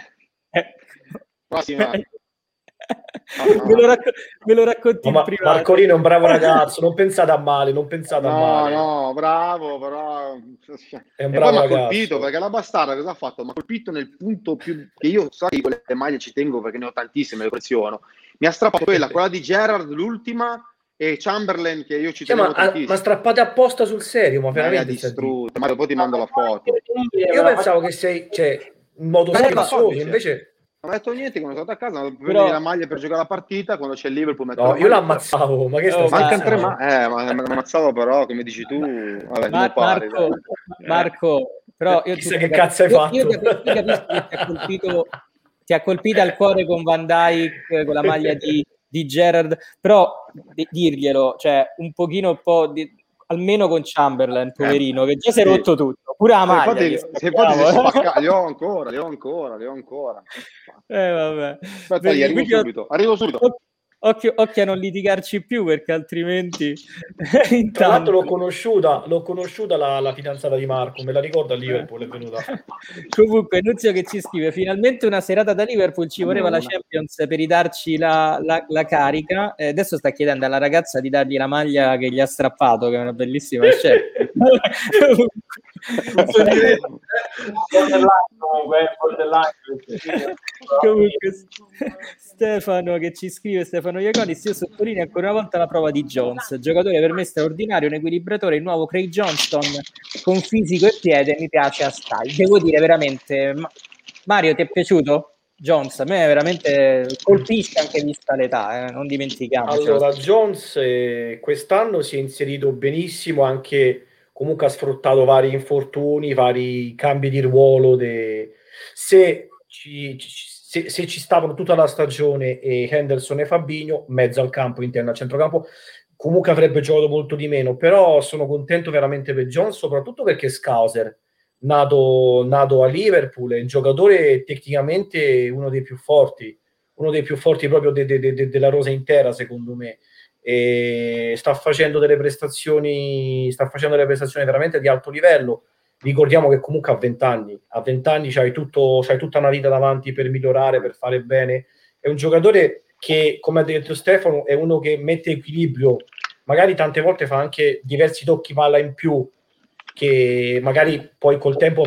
Prossima. (laughs) me, lo racco- me, lo racconti no, ma Marcolino è un bravo (laughs) ragazzo, non pensate a male, non pensate no, a male. No, bravo, però... È un bravo e poi mi ha colpito, perché la bastarda cosa ha fatto? Mi ha colpito nel punto più... che io, sai, quelle maglie ci tengo perché ne ho tantissime, le colleziono. Mi ha strappato quella, quella di Gerard, l'ultima, e Chamberlain che io ci cioè, ma, ma, strappate apposta sul serio ma veramente distrutto ma poi ti mando la foto io pensavo che sei cioè, in modo scherzoso invece non ho detto niente quando sono stato a casa, Però... la maglia per giocare la partita, quando c'è il Liverpool metto No, io l'ammazzavo, ma che stai Mancano tre ma... Eh, ma mi ammazzavo però, come dici tu, vabbè, Mar- pari, Marco, Marco, però io Chissà che cazzo hai fatto. Io, io capisco che ti ha colpito ti ha colpito al cuore con Van Dyke, con la maglia di, di Gerard, però di, dirglielo, cioè un pochino un po' di, almeno con Chamberlain, poverino, che già si è rotto tutto. Pure la maglia. Infatti, infatti si spacca, li ho ancora, li ho ancora, li ho ancora. Eh, vabbè. Aspetta, arrivo subito, arrivo subito. Occhio, occhio, a non litigarci più perché altrimenti (laughs) intanto... tra l'altro l'ho conosciuta, l'ho conosciuta la, la, fidanzata di Marco me la ricordo a Liverpool è venuta (laughs) comunque Nuzio che ci scrive finalmente una serata da Liverpool ci voleva la Champions per ridarci la, la, la carica eh, adesso sta chiedendo alla ragazza di dargli la maglia che gli ha strappato che è una bellissima (laughs) scelta comunque Stefano che ci scrive Stefano Iaconis io sottolineo ancora una volta la prova di Jones giocatore per me straordinario un equilibratore il nuovo Craig Johnston con fisico e piede mi piace a style devo dire veramente Mario ti è piaciuto? Jones a me veramente colpisce anche vista l'età, eh? non dimentichiamo. Allora, Jones eh, quest'anno si è inserito benissimo anche comunque ha sfruttato vari infortuni, vari cambi di ruolo. De... Se, ci, se, se, ci stavano tutta la stagione e Henderson e Fabinho, mezzo al campo, interno al centrocampo, comunque avrebbe giocato molto di meno. Però sono contento veramente per John, soprattutto perché Scouser, nato, nato a Liverpool, è un giocatore tecnicamente uno dei più forti, uno dei più forti proprio de, de, de, della rosa intera, secondo me e sta facendo delle prestazioni, sta facendo delle prestazioni veramente di alto livello. Ricordiamo che comunque a 20 anni, a 20 anni c'hai, tutto, c'hai tutta una vita davanti per migliorare, per fare bene. È un giocatore che, come ha detto Stefano, è uno che mette equilibrio, magari tante volte fa anche diversi tocchi palla in più, che magari poi col tempo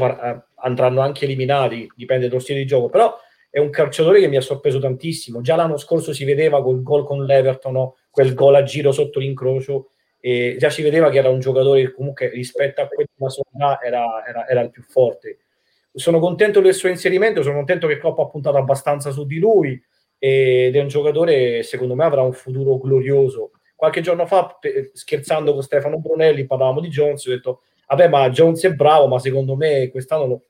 andranno anche eliminati, dipende dallo stile di gioco, però è un calciatore che mi ha sorpreso tantissimo. Già l'anno scorso si vedeva col gol con l'Everton, no? Quel gol a giro sotto l'incrocio, e già si vedeva che era un giocatore che comunque rispetto a quella sua era, era, era, il più forte. Sono contento del suo inserimento, sono contento che Klopp ha puntato abbastanza su di lui ed è un giocatore, secondo me, avrà un futuro glorioso. Qualche giorno fa, scherzando con Stefano Brunelli, parlavamo di Jones, ho detto, vabbè, ma Jones è bravo, ma secondo me quest'anno, lo,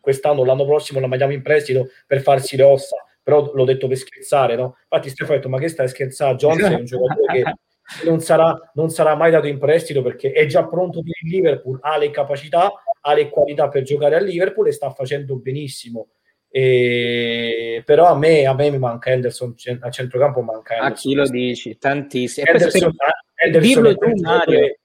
quest'anno l'anno prossimo la mandiamo in prestito per farsi le ossa però l'ho detto per scherzare, no? Infatti Stefano ha detto, ma che stai scherzando? Jones è un giocatore che (laughs) non sarà, non sarà mai dato in prestito perché è già pronto per il Liverpool, ha le capacità, ha le qualità per giocare a Liverpool e sta facendo benissimo. E... però a me, a me mi manca Henderson a centrocampo manca Henderson. a chi lo dici tantissimo Henderson, Henderson, Henderson Mario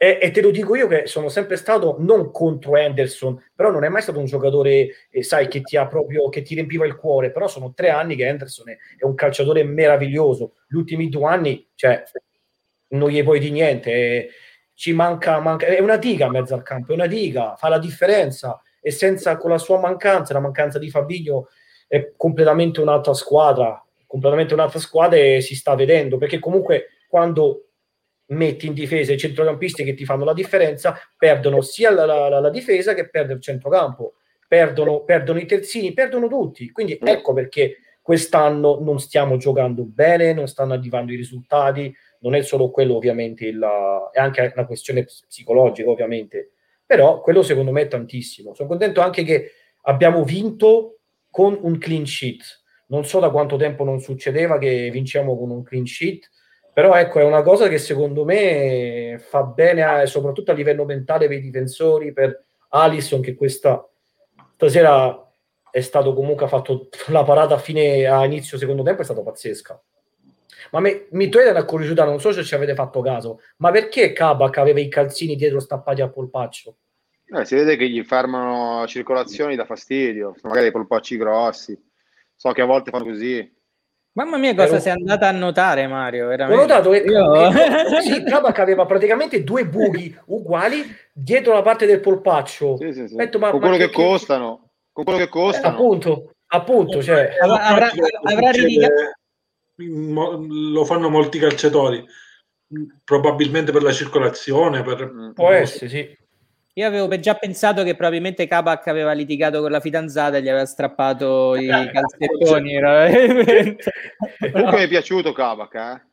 e, e, te lo dico io che sono sempre stato non contro Anderson, però non è mai stato un giocatore, eh, sai, che ti ha proprio che ti riempiva il cuore. Però sono tre anni che Anderson è, è un calciatore meraviglioso. Gli ultimi due anni, cioè, non gli puoi di niente. È, ci manca, manca, è una diga a mezzo al campo, è una diga, fa la differenza. E senza con la sua mancanza, la mancanza di Fabigno, è completamente un'altra squadra. Completamente un'altra squadra e si sta vedendo perché comunque quando metti in difesa i centrocampisti che ti fanno la differenza, perdono sia la, la, la difesa che perde il centrocampo, perdono, perdono, i terzini, perdono tutti. Quindi mm. ecco perché quest'anno non stiamo giocando bene, non stanno arrivando i risultati, non è solo quello ovviamente, il, è anche una questione psicologica ovviamente, però quello secondo me è tantissimo. Sono contento anche che abbiamo vinto con un clean sheet. Non so da quanto tempo non succedeva che vinciamo con un clean sheet, però ecco, è una cosa che secondo me fa bene a, soprattutto a livello mentale per i difensori, per Alisson che questa stasera è stato comunque fatto la parata a fine a inizio secondo tempo è stata pazzesca. Ma me, mi tu una curiosità, non so se ci avete fatto caso, ma perché Kabak aveva i calzini dietro stappati a polpaccio? Eh, si vede che gli fermano circolazioni da fastidio, magari polpacci grossi. So che a volte fanno così. Mamma mia, cosa Ero... sei andata a notare, Mario? Veramente. Ho notato che, Io... che sì, Kabak aveva praticamente due buchi uguali dietro la parte del polpaccio. Sì, sì, sì. Detto, ma, con quello ma che, che, costano. Con quello che costano. Eh, appunto, appunto. Cioè, avrà, avrà, avrà Lo fanno molti calciatori, probabilmente per la circolazione. Per... Può essere, sì. Io avevo già pensato che probabilmente Kabak aveva litigato con la fidanzata e gli aveva strappato i eh, calzettoni. Comunque mi è piaciuto Kabak, eh?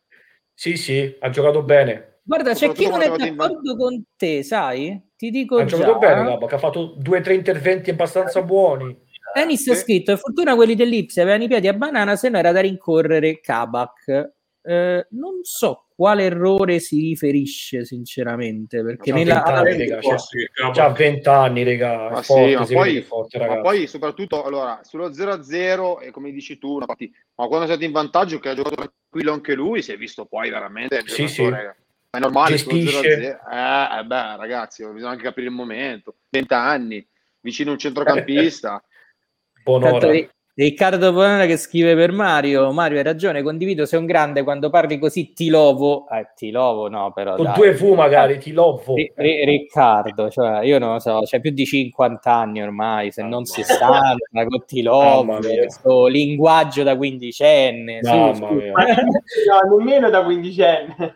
Sì, sì, ha giocato bene. Guarda, c'è chi non è d'accordo in... con te, sai? Ti dico ha già. giocato bene Kabak, ha fatto due o tre interventi abbastanza buoni. Ennis ha scritto, fortuna quelli dell'Ipsi avevano i piedi a banana, se no era da rincorrere Kabak. Eh, non so quale errore si riferisce, sinceramente? Perché C'ha nella... 20 anni, raga, c'ha- c'ha 20 anni, raga, Ma è sì, forte, ma poi- forte, Ma poi soprattutto allora, sullo 0-0 e come dici tu, una partita, ma quando è stato in vantaggio che ha giocato tranquillo anche lui, si è visto poi veramente Sì, giocatore, È normale sullo Gestisce. 0-0. Eh, eh, beh, ragazzi, bisogna anche capire il momento. 20 anni, vicino a un centrocampista. (laughs) Buon'ora. Tanto Riccardo Bonora che scrive per Mario, Mario hai ragione, condivido, sei un grande quando parli così ti lovo, eh, ti lovo no però Con dai. due fu magari, ti lovo. Ri- Ri- Riccardo, cioè, io non lo so, c'è più di 50 anni ormai, se non Mamma 60, con ti lovo, questo linguaggio da quindicenne. su, Mamma su. mia. No, nemmeno da quindicenne.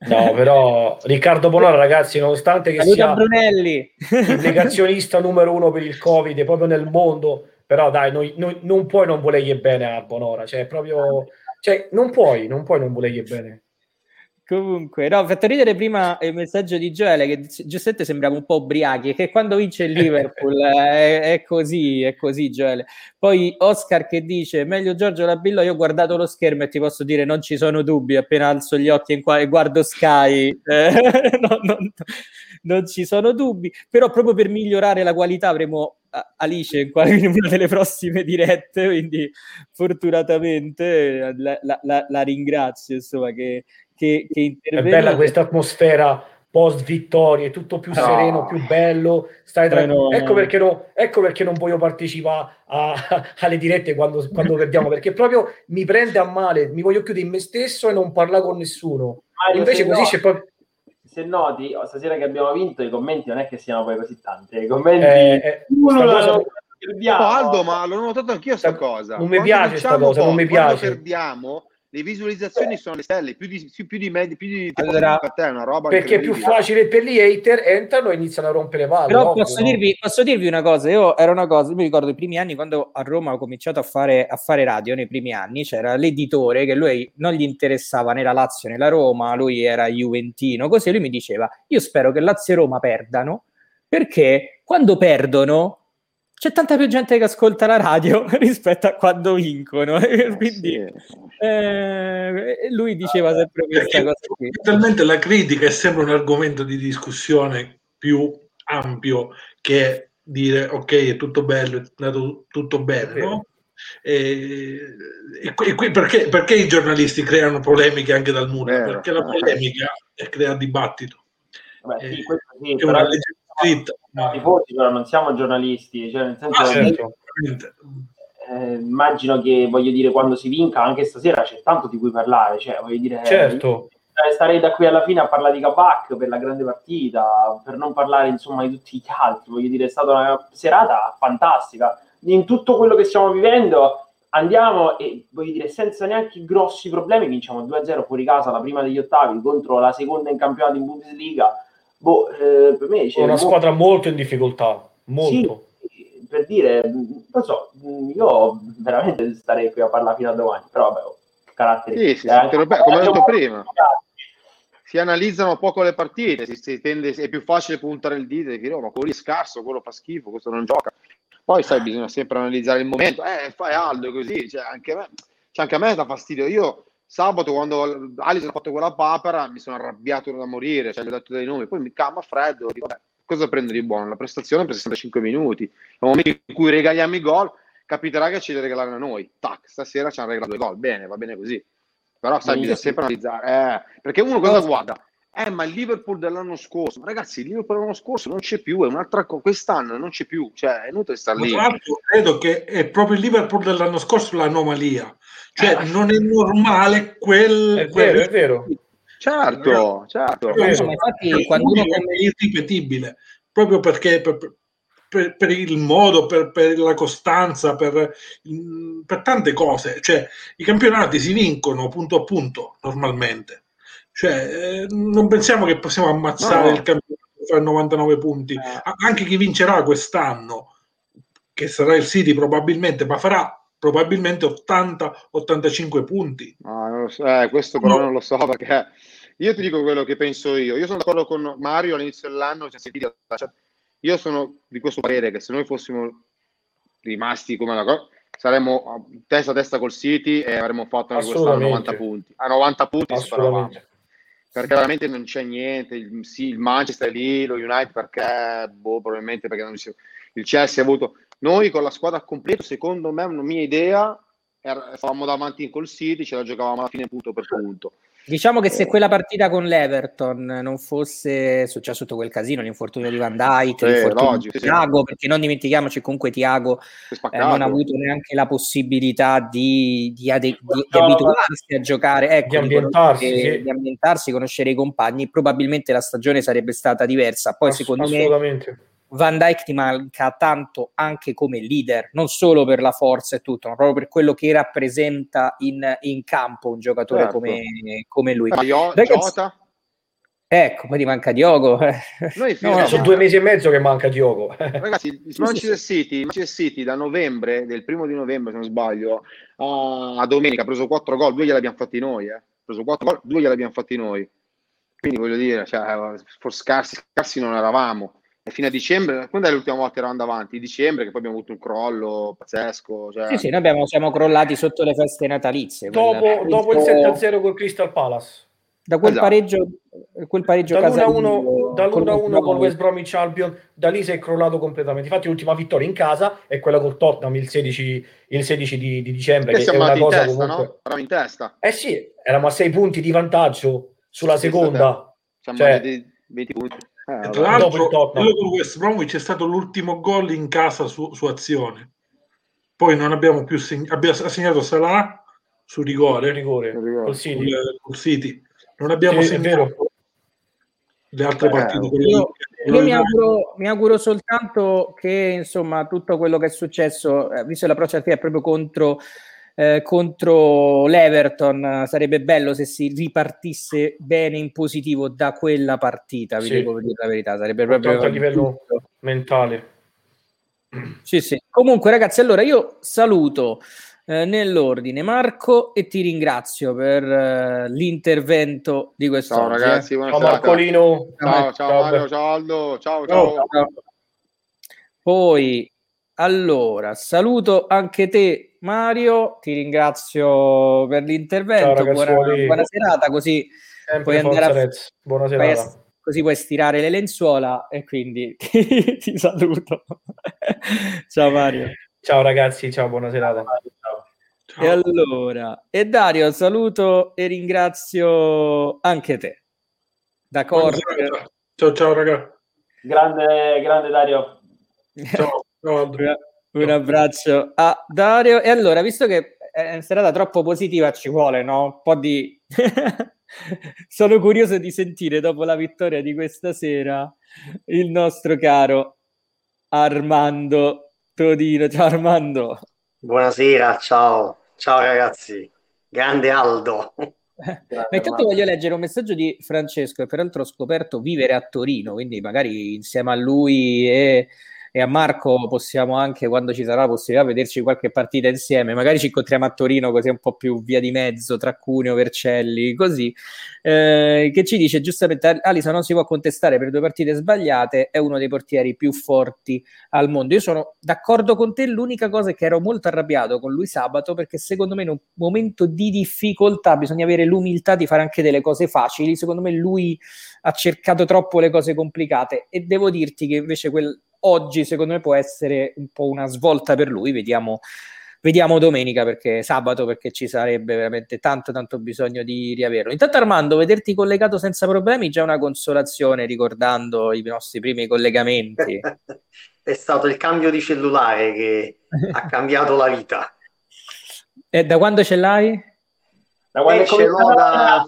No, però Riccardo Bonora, ragazzi, nonostante che Saluta sia Brunelli. il negazionista numero uno per il Covid proprio nel mondo, però dai, noi- noi- non puoi non volergli bene a Bonora, cioè proprio, cioè, non puoi, non puoi non volergli bene. Comunque, no, ho fatto ridere prima il messaggio di Gioele che Giuseppe sembrava un po' ubriachi, che quando vince il Liverpool (laughs) eh, è, è così, è così Gioele. Poi Oscar che dice, meglio Giorgio Labillo, io ho guardato lo schermo e ti posso dire non ci sono dubbi, appena alzo gli occhi e qua- e guardo Sky, eh, (laughs) no, non, non ci sono dubbi, però proprio per migliorare la qualità avremo Alice in, qua- in una delle prossime dirette, quindi fortunatamente eh, la, la- la- ringrazio, insomma, che, che, che È interviene. bella questa atmosfera post vittorie, tutto più No. sereno, più bello. Stai tra- Eh no. ecco, perché no- ecco perché non voglio partecipare a- (laughs) alle dirette quando, quando perdiamo, perché proprio mi prende a male, mi voglio chiudere in me stesso e non parlare con nessuno. Mario, Invece così no- c'è proprio... Se noti, oh, stasera che abbiamo vinto, i commenti non è che siano poi così tanti. I commenti Eh, eh, uno cosa- perdiamo. No, Aldo, ma l'ho notato anch'io sta cosa. Non mi Quando piace vinciamo sta cosa, non mi quando piace. perdiamo, le visualizzazioni sono le stelle, più di, più di me, più di Allora, per te, è una roba perché è più facile per gli hater, entrano e iniziano a rompere palle. Però ovvio, posso, no? dirvi, posso dirvi una cosa, io era una cosa, mi ricordo i primi anni quando a Roma ho cominciato a fare, a fare radio, nei primi anni c'era l'editore che lui non gli interessava né la Lazio né la Roma, lui era Juventino, così lui mi diceva io spero che Lazio e Roma perdano perché quando perdono c'è tanta più gente che ascolta la radio (laughs) rispetto a quando vincono, Eh, (laughs) quindi sì. eh, lui diceva sempre questa Perché cosa qui. fondamentalmente la critica è sempre un argomento di discussione più ampio che dire ok è tutto bello, è andato tutto bene, no? E, e qui- perché, perché i giornalisti creano polemiche anche dal nulla? Vero. Perché la polemica è crea dibattito, Vabbè, sì, Eh, questo sì, è però una legge. Siamo tifosi, però non siamo giornalisti, cioè nel senso Ah, che, certo. Veramente. eh, immagino che voglio dire quando si vinca anche stasera c'è tanto di cui parlare, cioè voglio dire Certo. eh, starei da qui alla fine a parlare di Kabak per la grande partita, per non parlare insomma di tutti gli altri, voglio dire è stata una serata fantastica. In tutto quello che stiamo vivendo andiamo e voglio dire senza neanche grossi problemi vinciamo 2-0 fuori casa la prima degli ottavi contro la seconda in campionato in Bundesliga. Boh, eh, per me c'è È una mo- squadra molto in difficoltà, molto. sì, per dire, non so, io veramente starei qui a parlare fino a domani, però vabbè, oh, caratteri. Sì, sì, Eh, sì, beh, come ho detto anche- prima. si analizzano poco le partite, si, si tende, è più facile puntare il dito e dire oh, ma quello lì è scarso, quello fa schifo, questo non gioca. Poi sai, bisogna sempre analizzare il momento, eh, fai Aldo così, cioè, anche, a me, cioè, anche a me dà fastidio. Io sabato quando Alisson ha fatto quella papera mi sono arrabbiato da morire, cioè, gli ho detto dei nomi, poi mi calma freddo, dico, beh, cosa prendo di buono? La prestazione per 65 minuti, nel momento in cui regaliamo i gol, capiterà che ci deve regalare a noi. Tac, stasera ci hanno regalato due gol, bene, va bene così. Però sai, bisogna sempre analizzare, eh, perché uno cosa guarda? Eh, ma il Liverpool dell'anno scorso, ma ragazzi, il Liverpool dell'anno scorso non c'è più, è un'altra cosa, quest'anno non c'è più, cioè è inutile stare lì. tra l'altro credo che è proprio il Liverpool dell'anno scorso l'anomalia, cioè Eh. non è normale quel, È quel- vero, è vero. Certo, certo. È vero. Ma infatti, per quando uno cui è irripetibile, proprio perché per, per- per il modo, per, per la costanza, per, per tante cose, cioè i campionati si vincono punto a punto normalmente, cioè eh, non pensiamo che possiamo ammazzare No. il campionato fra 99 punti, Eh. Anche chi vincerà quest'anno, che sarà il City probabilmente, ma farà probabilmente 80-85 punti. No, non lo so, eh, questo però non lo so perché io ti dico quello che penso io. Io sono d'accordo con Mario all'inizio dell'anno, io sono di questo parere che se noi fossimo rimasti come una cosa, saremmo testa a testa col City e avremmo fatto anche quest'anno Assolutamente. 90 punti. A 90 punti. Assolutamente. perché veramente non c'è niente. Il, sì, il Manchester è lì, lo United perché, boh, probabilmente perché si, il Chelsea ha avuto. Noi con la squadra completa, secondo me, una mia idea, stavamo davanti col City, ce la giocavamo alla fine punto per punto. Diciamo che se quella partita con l'Everton non fosse successo tutto quel casino, l'infortunio di Van Dijk, Sì, l'infortunio logico, di sì. Tiago, perché non dimentichiamoci comunque Tiago eh, non ha avuto neanche la possibilità di, di ade- di- di abituarsi a giocare, ecco, Di ambientarsi, conoscere- sì. di ambientarsi, conoscere i compagni, probabilmente la stagione sarebbe stata diversa. Poi Ass- secondo me assolutamente. Van Dijk ti manca tanto anche come leader, non solo per la forza e tutto, ma proprio per quello che rappresenta in, in campo un giocatore Certo. come, come lui. Ma Io- Ragazzi- Jota? Ecco, poi ti manca Diogo. (laughs) Noi No, no, Sono due mesi e mezzo che manca Diogo. (laughs) Ragazzi, il Manchester City, Manchester City da novembre, del primo di novembre se non sbaglio, a, a domenica ha preso 4 gol, due glieli abbiamo fatti noi, eh. ha preso 4 gol, due glieli abbiamo fatti noi. Quindi voglio dire, cioè, forse scarsi, scarsi non eravamo. Fino a dicembre, quando è l'ultima volta che eravamo davanti? Dicembre, che poi abbiamo avuto un crollo pazzesco. Cioè, Sì, sì, noi abbiamo, siamo crollati sotto le feste natalizie. dopo, dopo il quel- 7-0 col Crystal Palace. Da quel Esatto. pareggio, quel pareggio casalingo Dall'1-1 dall'1-1 col con West Bromwich Albion, da lì si è crollato completamente. Infatti, l'ultima vittoria in casa è quella col Tottenham il 16, il 16 di, di dicembre. che Che è siamo una andati in cosa testa, comunque. no? Eravamo in testa. Eh sì, eravamo a 6 punti di vantaggio sulla Sì, seconda. Siamo Cioè- andati 20 punti. Vabbè. tra l'altro, con West Bromwich è stato l'ultimo gol in casa su, su azione. Poi non abbiamo più segnato, abbiamo segnato Salah su rigore rigore col City. col City. Non abbiamo Sì, segnato le altre Eh, partite. Io, io mi, auguro, mi auguro soltanto che insomma tutto quello che è successo, eh, visto che l'approccio al è proprio contro, eh, contro l'Everton, eh, sarebbe bello se si ripartisse bene in positivo da quella partita, vi Sì. devo dire la verità, sarebbe proprio a livello giusto. mentale. Sì, sì. Comunque, ragazzi, allora io saluto eh, nell'ordine Marco e ti ringrazio per eh, l'intervento di quest'oggi. Ciao ragazzi, eh. buona Ciao serata. Marcolino. Ciao, ciao, Mario, Be- ciao Aldo, ciao, Ciao, ciao. ciao. Poi, allora, saluto anche te, Mario. Ti ringrazio per l'intervento. Ciao, buona, buona serata, così Sempre puoi andare a- puoi così puoi stirare le lenzuola e quindi (laughs) ti, ti saluto. (laughs) Ciao Mario. Ciao ragazzi, ciao, buona serata. Ciao. E allora, e Dario, saluto e ringrazio anche te. Da Buona Cork. serata. Ciao, ciao, raga. Grande, grande Dario. Ciao, (laughs) ciao Aldo. Un abbraccio a Dario. E allora, visto che è una serata troppo positiva, ci vuole no? un po' di. (laughs) Sono curioso di sentire dopo la vittoria di questa sera il nostro caro Armando Todino. Ciao Armando. Buonasera, ciao, ciao ragazzi, grande Aldo. (laughs) Ma intanto voglio leggere un messaggio di Francesco, che peraltro ho scoperto vivere a Torino, quindi magari insieme a lui e, e a Marco possiamo anche, quando ci sarà la possibilità, vederci qualche partita insieme. Magari ci incontriamo a Torino, così un po' più via di mezzo, tra Cuneo, Vercelli, così. Eh, che ci dice giustamente, Alisa non si può contestare per due partite sbagliate, è uno dei portieri più forti al mondo. Io sono d'accordo con te, l'unica cosa è che ero molto arrabbiato con lui sabato perché secondo me in un momento di difficoltà bisogna avere l'umiltà di fare anche delle cose facili. Secondo me lui ha cercato troppo le cose complicate e devo dirti che invece quel, oggi secondo me può essere un po' una svolta per lui. Vediamo, vediamo domenica perché sabato perché ci sarebbe veramente tanto tanto bisogno di riaverlo. Intanto Armando, vederti collegato senza problemi già è una consolazione ricordando i nostri primi collegamenti. (laughs) È stato il cambio di cellulare che ha cambiato la vita. E da quando ce l'hai? Da quando Eh, ce l'ho da-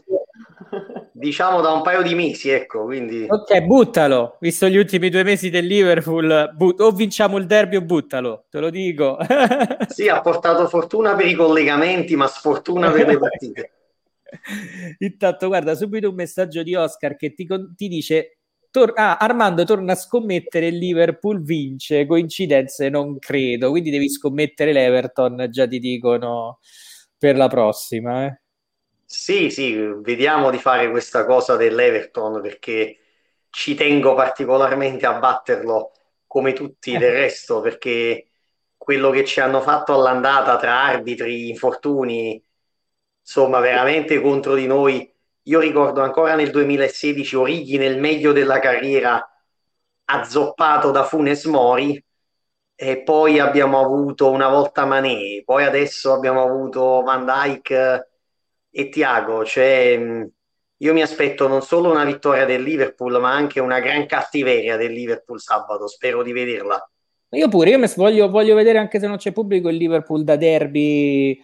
(laughs) Diciamo da un paio di mesi, ecco, quindi Ok, buttalo. Visto gli ultimi due mesi del Liverpool, but- o vinciamo il derby o buttalo, te lo dico. (laughs) sì, ha portato fortuna per i collegamenti, ma sfortuna per le partite. (laughs) Intanto, guarda, subito un messaggio di Oscar che ti, con- ti dice: tor- ah, Armando torna a scommettere il Liverpool vince. Coincidenze non credo, quindi devi scommettere l'Everton. Già ti dicono per la prossima. eh. Sì, sì, vediamo di fare questa cosa dell'Everton perché ci tengo particolarmente a batterlo come tutti del (laughs) resto perché quello che ci hanno fatto all'andata tra arbitri, infortuni, insomma, veramente contro di noi. Io ricordo ancora nel 2016 Orighi nel meglio della carriera azzoppato da Funes Mori e poi abbiamo avuto una volta Mané, poi adesso abbiamo avuto Van Dyke e Tiago, cioè io mi aspetto non solo una vittoria del Liverpool, ma anche una gran cattiveria del Liverpool sabato. Spero di vederla. Io pure, io voglio, voglio, vedere anche se non c'è pubblico il Liverpool da derby,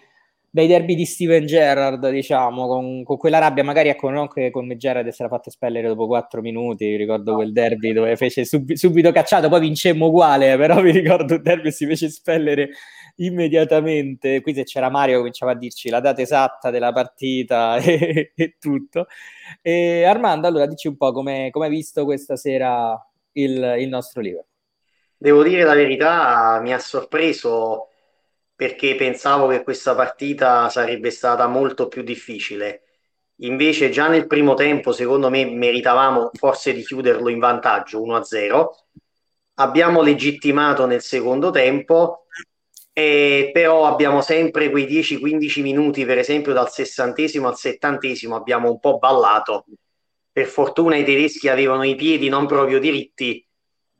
dai derby di Steven Gerrard, diciamo, con, con quella rabbia, magari ecco, non che con Gerrard si era fatta espellere dopo quattro minuti, ricordo quel derby dove fece sub, subito cacciato, poi vincemmo uguale, però (laughs) mi ricordo il derby si fece espellere immediatamente. Qui se c'era Mario cominciava a dirci la data esatta della partita (laughs) e, e tutto. E Armando, allora dici un po' come hai visto questa sera il, il nostro Liverpool. Devo dire la verità, mi ha sorpreso perché pensavo che questa partita sarebbe stata molto più difficile. Invece già nel primo tempo, secondo me, meritavamo forse di chiuderlo in vantaggio 1-0. Abbiamo legittimato nel secondo tempo eh, però abbiamo sempre quei 10-15 minuti, per esempio dal sessantesimo al settantesimo abbiamo un po' ballato. Per fortuna i tedeschi avevano i piedi non proprio diritti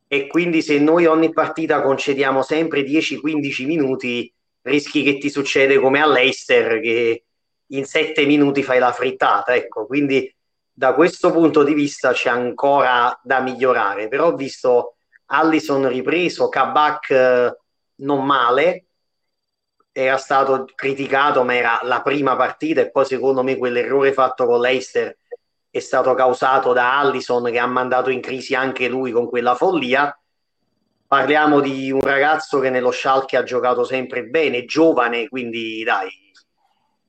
e quindi se noi ogni partita concediamo sempre 10-15 minuti, rischi che ti succede come all'Eister che in 7 minuti fai la frittata. Ecco, quindi da questo punto di vista c'è ancora da migliorare, però ho visto Allison ripreso, Kabak eh, non male, era stato criticato, ma era la prima partita e poi secondo me quell'errore fatto con l'Eister è stato causato da Allison che ha mandato in crisi anche lui con quella follia. Parliamo di un ragazzo che nello Schalke ha giocato sempre bene, giovane, quindi dai.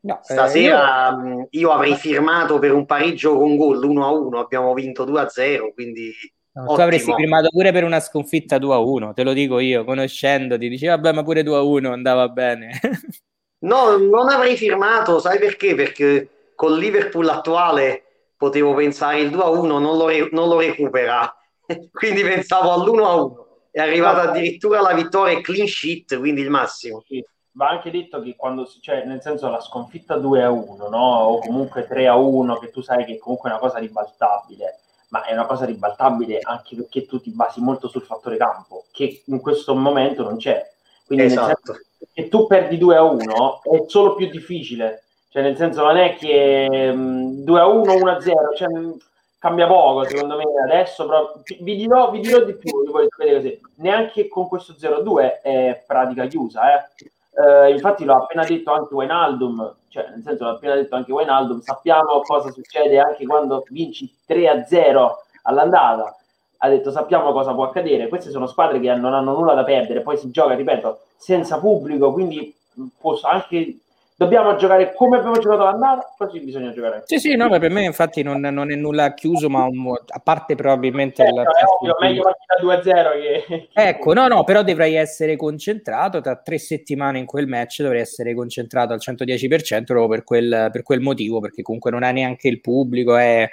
No, Stasera eh, io... io... avrei firmato per un pareggio con gol 1-1, abbiamo vinto 2-0, quindi No, tu avresti firmato pure per una sconfitta 2-1, te lo dico io, conoscendoti, dici vabbè ma pure 2-1 andava bene. (laughs) no, non avrei firmato, sai perché? Perché col Liverpool attuale potevo pensare il 2-1 non lo, re- non lo recupera, (laughs) quindi pensavo all'1-1, è arrivata addirittura la vittoria clean sheet, quindi il massimo. Sì. Va anche detto che quando, cioè, nel senso la sconfitta 2-1, no? o comunque 3-1, che tu sai che comunque è una cosa ribaltabile, ma è una cosa ribaltabile anche perché tu ti basi molto sul fattore campo, che in questo momento non c'è. Quindi esatto. che tu perdi 2 a 1 è solo più difficile. Cioè, nel senso, non è che mh, 2 a 1, 1 a 0, cioè, mh, cambia poco secondo me adesso. Però, vi, dirò, vi dirò di più, così. neanche con questo 0 a 2 è pratica chiusa. Eh. Uh, infatti l'ha appena detto anche Wijnaldum, cioè nel senso l'ha appena detto anche Wijnaldum, sappiamo cosa succede anche quando vinci 3-0 all'andata, ha detto sappiamo cosa può accadere, queste sono squadre che non hanno nulla da perdere, poi si gioca, ripeto, senza pubblico, quindi può anche dobbiamo giocare come abbiamo giocato l'andata, così bisogna giocare. Sì, sì, no, per me infatti non, non è nulla chiuso, ma un, a parte probabilmente... Eh, il, è ovvio, meglio partita 2-0 che... Ecco, no, no, però dovrei essere concentrato, tra tre settimane in quel match dovrei essere concentrato al 110% proprio per quel, per quel motivo, perché comunque non ha neanche il pubblico, è...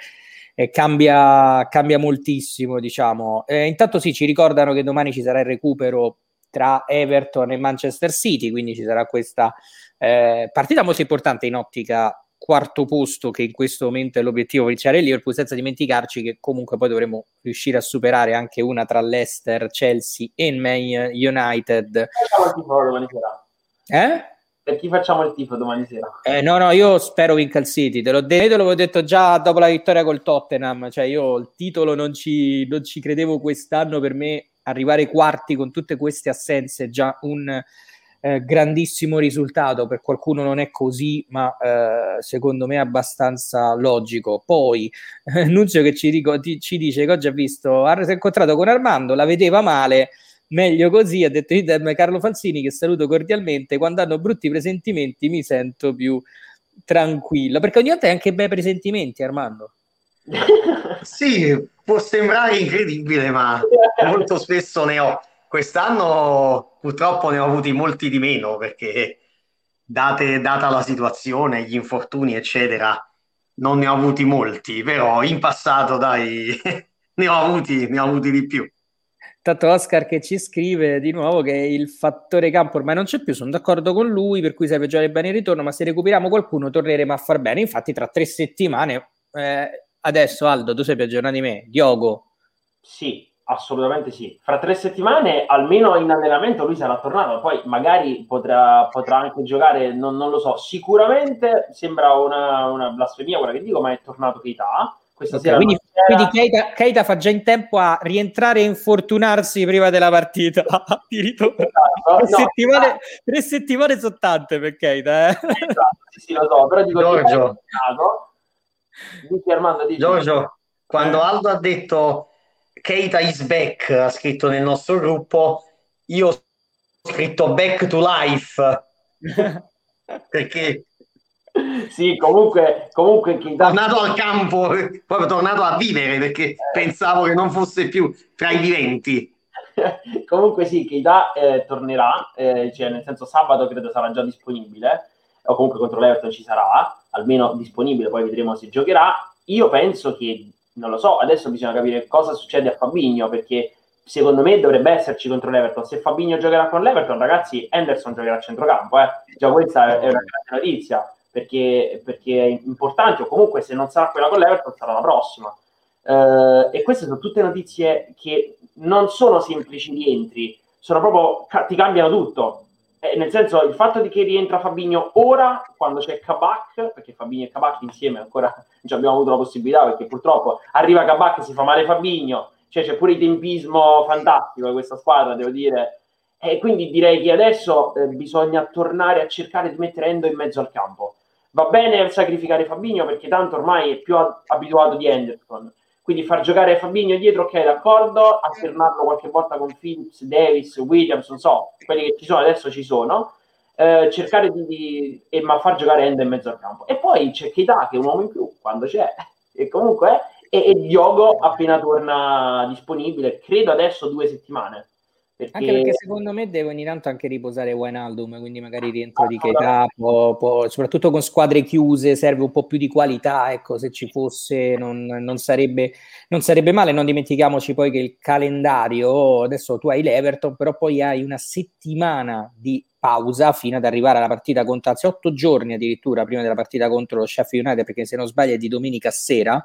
Cambia, cambia moltissimo, diciamo. Eh, intanto sì, ci ricordano che domani ci sarà il recupero tra Everton e Manchester City, quindi ci sarà questa eh, partita molto importante in ottica quarto posto che in questo momento è l'obiettivo iniziare il Liverpool senza dimenticarci che comunque poi dovremo riuscire a superare anche una tra Leicester, Chelsea e Man United eh? per chi facciamo il tifo domani sera? Eh, no, no, io spero vinca il City, te l'ho detto, te l'avevo detto già dopo la vittoria col Tottenham, cioè io il titolo non ci, non ci credevo quest'anno, per me arrivare ai quarti con tutte queste assenze è già un eh, grandissimo risultato, per qualcuno non è così, ma eh, secondo me è abbastanza logico. Poi eh, Nunzio che ci, dico, ti, ci, dice che oggi ha visto, ha incontrato con Armando, la vedeva male, meglio così, ha detto Carlo Falsini che saluto cordialmente, quando hanno brutti presentimenti mi sento più tranquillo, perché ogni volta hai anche bei presentimenti Armando. (laughs) sì, può sembrare incredibile, ma (laughs) molto spesso ne ho. Quest'anno purtroppo ne ho avuti molti di meno perché date, data la situazione, gli infortuni, eccetera, non ne ho avuti molti, però in passato, dai, (laughs) ne ho avuti, ne ho avuti di più. Tanto Oscar che ci scrive di nuovo che il fattore campo ormai non c'è più, sono d'accordo con lui, per cui serve giocare bene il ritorno, ma se recuperiamo qualcuno torneremo a far bene. Infatti tra tre settimane eh, adesso Aldo, tu sei più aggiornato di me, Diogo. Sì, assolutamente sì. Fra tre settimane, almeno in allenamento, lui sarà tornato, poi magari potrà, potrà anche giocare, non, non, lo so, sicuramente sembra una, una, blasfemia quella che dico, ma è tornato Keita. Questa okay, quindi, quindi Keita, Keita, fa già in tempo a rientrare e infortunarsi prima della partita (laughs) di ritorno. Esatto, tre, no, settimane, no. tre settimane sono tante per Keita. Eh? Esatto, sì, sì, lo so, però dico Giorgio, dici Armando, dici. Giorgio, quando eh. Aldo ha detto Keita is back, ha scritto nel nostro gruppo, io ho scritto back to life, (laughs) perché sì, comunque, comunque Keita... tornato al campo, proprio tornato a vivere perché eh. pensavo che non fosse più tra i viventi. (laughs) comunque sì, Keita eh, tornerà, eh, cioè nel senso sabato credo sarà già disponibile, o comunque contro l'Everton ci sarà, almeno disponibile, poi vedremo se giocherà. Io penso che, non lo so, adesso bisogna capire cosa succede a Fabigno, perché secondo me dovrebbe esserci contro l'Everton. Se Fabigno giocherà con l'Everton, ragazzi, Henderson giocherà a centrocampo, eh. già questa è una grande notizia perché, perché, è importante, o comunque se non sarà quella con l'Everton sarà la prossima. Uh, e queste sono tutte notizie che non sono semplici rientri, sono proprio, ti cambiano tutto. Eh, nel senso, il fatto di che rientra Fabigno ora, quando c'è Kabak, perché Fabigno e Kabak insieme ancora (laughs) non abbiamo avuto la possibilità, perché purtroppo arriva Kabak si fa male Fabigno, cioè c'è pure il tempismo fantastico di questa squadra, devo dire. E quindi direi che adesso eh, bisogna tornare a cercare di mettere Endo in mezzo al campo Va bene sacrificare Fabigno perché tanto ormai è più abituato di Henderson. Quindi far giocare Fabigno dietro, ok, d'accordo, alternarlo qualche volta con Phillips, Davis, Williams, non so, quelli che ci sono adesso ci sono. Eh, cercare di, di eh, ma far giocare Ende in mezzo al campo. E poi c'è Keita che è un uomo in più quando c'è, e comunque e, e Diogo appena torna disponibile, credo adesso due settimane. Perché... Anche perché secondo me deve ogni tanto anche riposare Wijnaldum, quindi magari rientro di Keita, può, può, soprattutto con squadre chiuse serve un po' più di qualità, ecco, se ci fosse non, non, sarebbe, non sarebbe male, non dimentichiamoci poi che il calendario, adesso tu hai l'Everton, però poi hai una settimana di pausa fino ad arrivare alla partita contro, anzi otto giorni addirittura prima della partita contro lo Sheffield United, perché se non sbaglio è di domenica sera,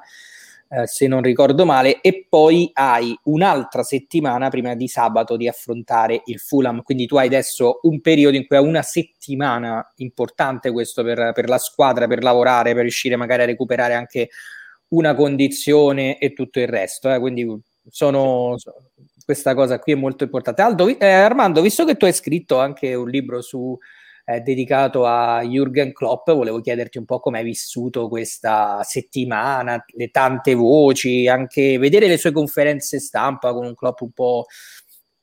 eh, se non ricordo male, e poi hai un'altra settimana prima di sabato di affrontare il Fulham. Quindi tu hai adesso un periodo in cui hai una settimana importante questo per, per la squadra, per lavorare, per riuscire magari a recuperare anche una condizione e tutto il resto. Eh. Quindi sono, questa cosa qui è molto importante. Aldo, eh, Armando, visto che tu hai scritto anche un libro su eh, dedicato a Jürgen Klopp. Volevo chiederti un po' come hai vissuto questa settimana, le tante voci, anche vedere le sue conferenze stampa con un Klopp un po'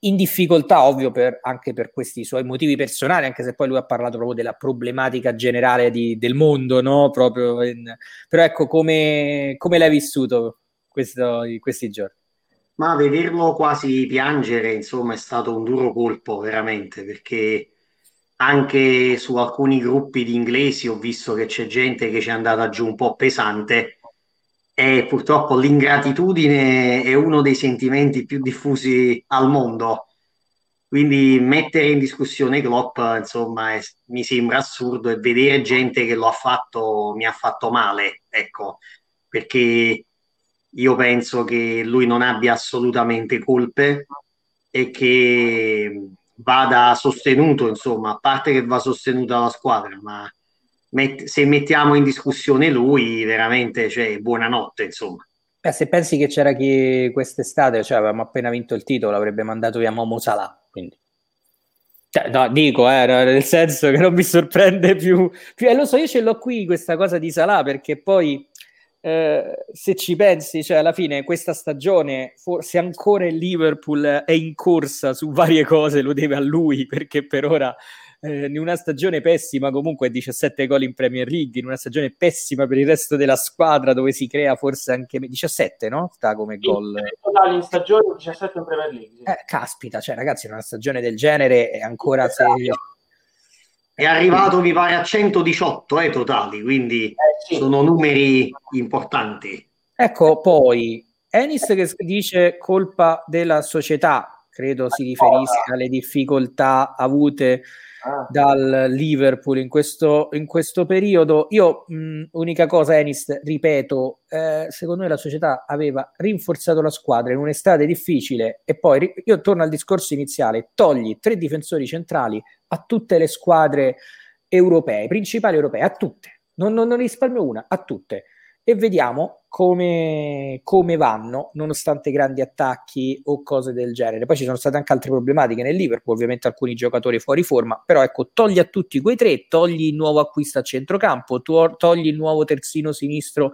in difficoltà, ovvio, per, anche per questi suoi motivi personali, anche se poi lui ha parlato proprio della problematica generale di, del mondo, no? Proprio in... Però ecco, come, come l'hai vissuto questo, questi giorni? Ma vederlo quasi piangere, insomma, è stato un duro colpo, veramente, perché anche su alcuni gruppi di inglesi ho visto che c'è gente che ci è andata giù un po' pesante e purtroppo l'ingratitudine è uno dei sentimenti più diffusi al mondo. Quindi mettere in discussione Klopp, insomma, è, mi sembra assurdo e vedere gente che lo ha fatto mi ha fatto male, ecco, perché io penso che lui non abbia assolutamente colpe e che vada sostenuto, insomma, a parte che va sostenuta la squadra, ma met- se mettiamo in discussione lui, veramente, cioè, buonanotte, insomma. Eh, se pensi che c'era chi quest'estate, cioè avevamo appena vinto il titolo, avrebbe mandato via Momo Salah, quindi... Cioè, no, dico, eh, nel senso che non mi sorprende più, più... Eh, lo so, io ce l'ho qui questa cosa di Salah, perché poi eh, se ci pensi, cioè alla fine questa stagione, forse ancora il Liverpool è in corsa su varie cose, lo deve a lui, (laughs) perché per ora eh, in una stagione pessima comunque 17 gol in Premier League, in una stagione pessima per il resto della squadra dove si crea forse anche 17, no? Sta come gol. In, in stagione 17 in Premier League. Sì. Eh, caspita, cioè ragazzi, in una stagione del genere è ancora se è arrivato mi pare a 118 eh, totali, quindi eh, sì. sono numeri importanti. Ecco, poi Enis che dice colpa della società, credo si riferisca alle difficoltà avute ah. dal Liverpool in questo, in questo periodo. Io, mh, unica cosa, Enis, ripeto, eh, secondo me la società aveva rinforzato la squadra in un'estate difficile e poi io torno al discorso iniziale, togli tre difensori centrali a tutte le squadre europee, principali europee, a tutte, non, non, non risparmio una, a tutte e vediamo come, come, vanno, nonostante grandi attacchi o cose del genere. Poi ci sono state anche altre problematiche nel Liverpool, ovviamente alcuni giocatori fuori forma, però ecco, togli a tutti quei tre, togli il nuovo acquisto a centrocampo, togli il nuovo terzino sinistro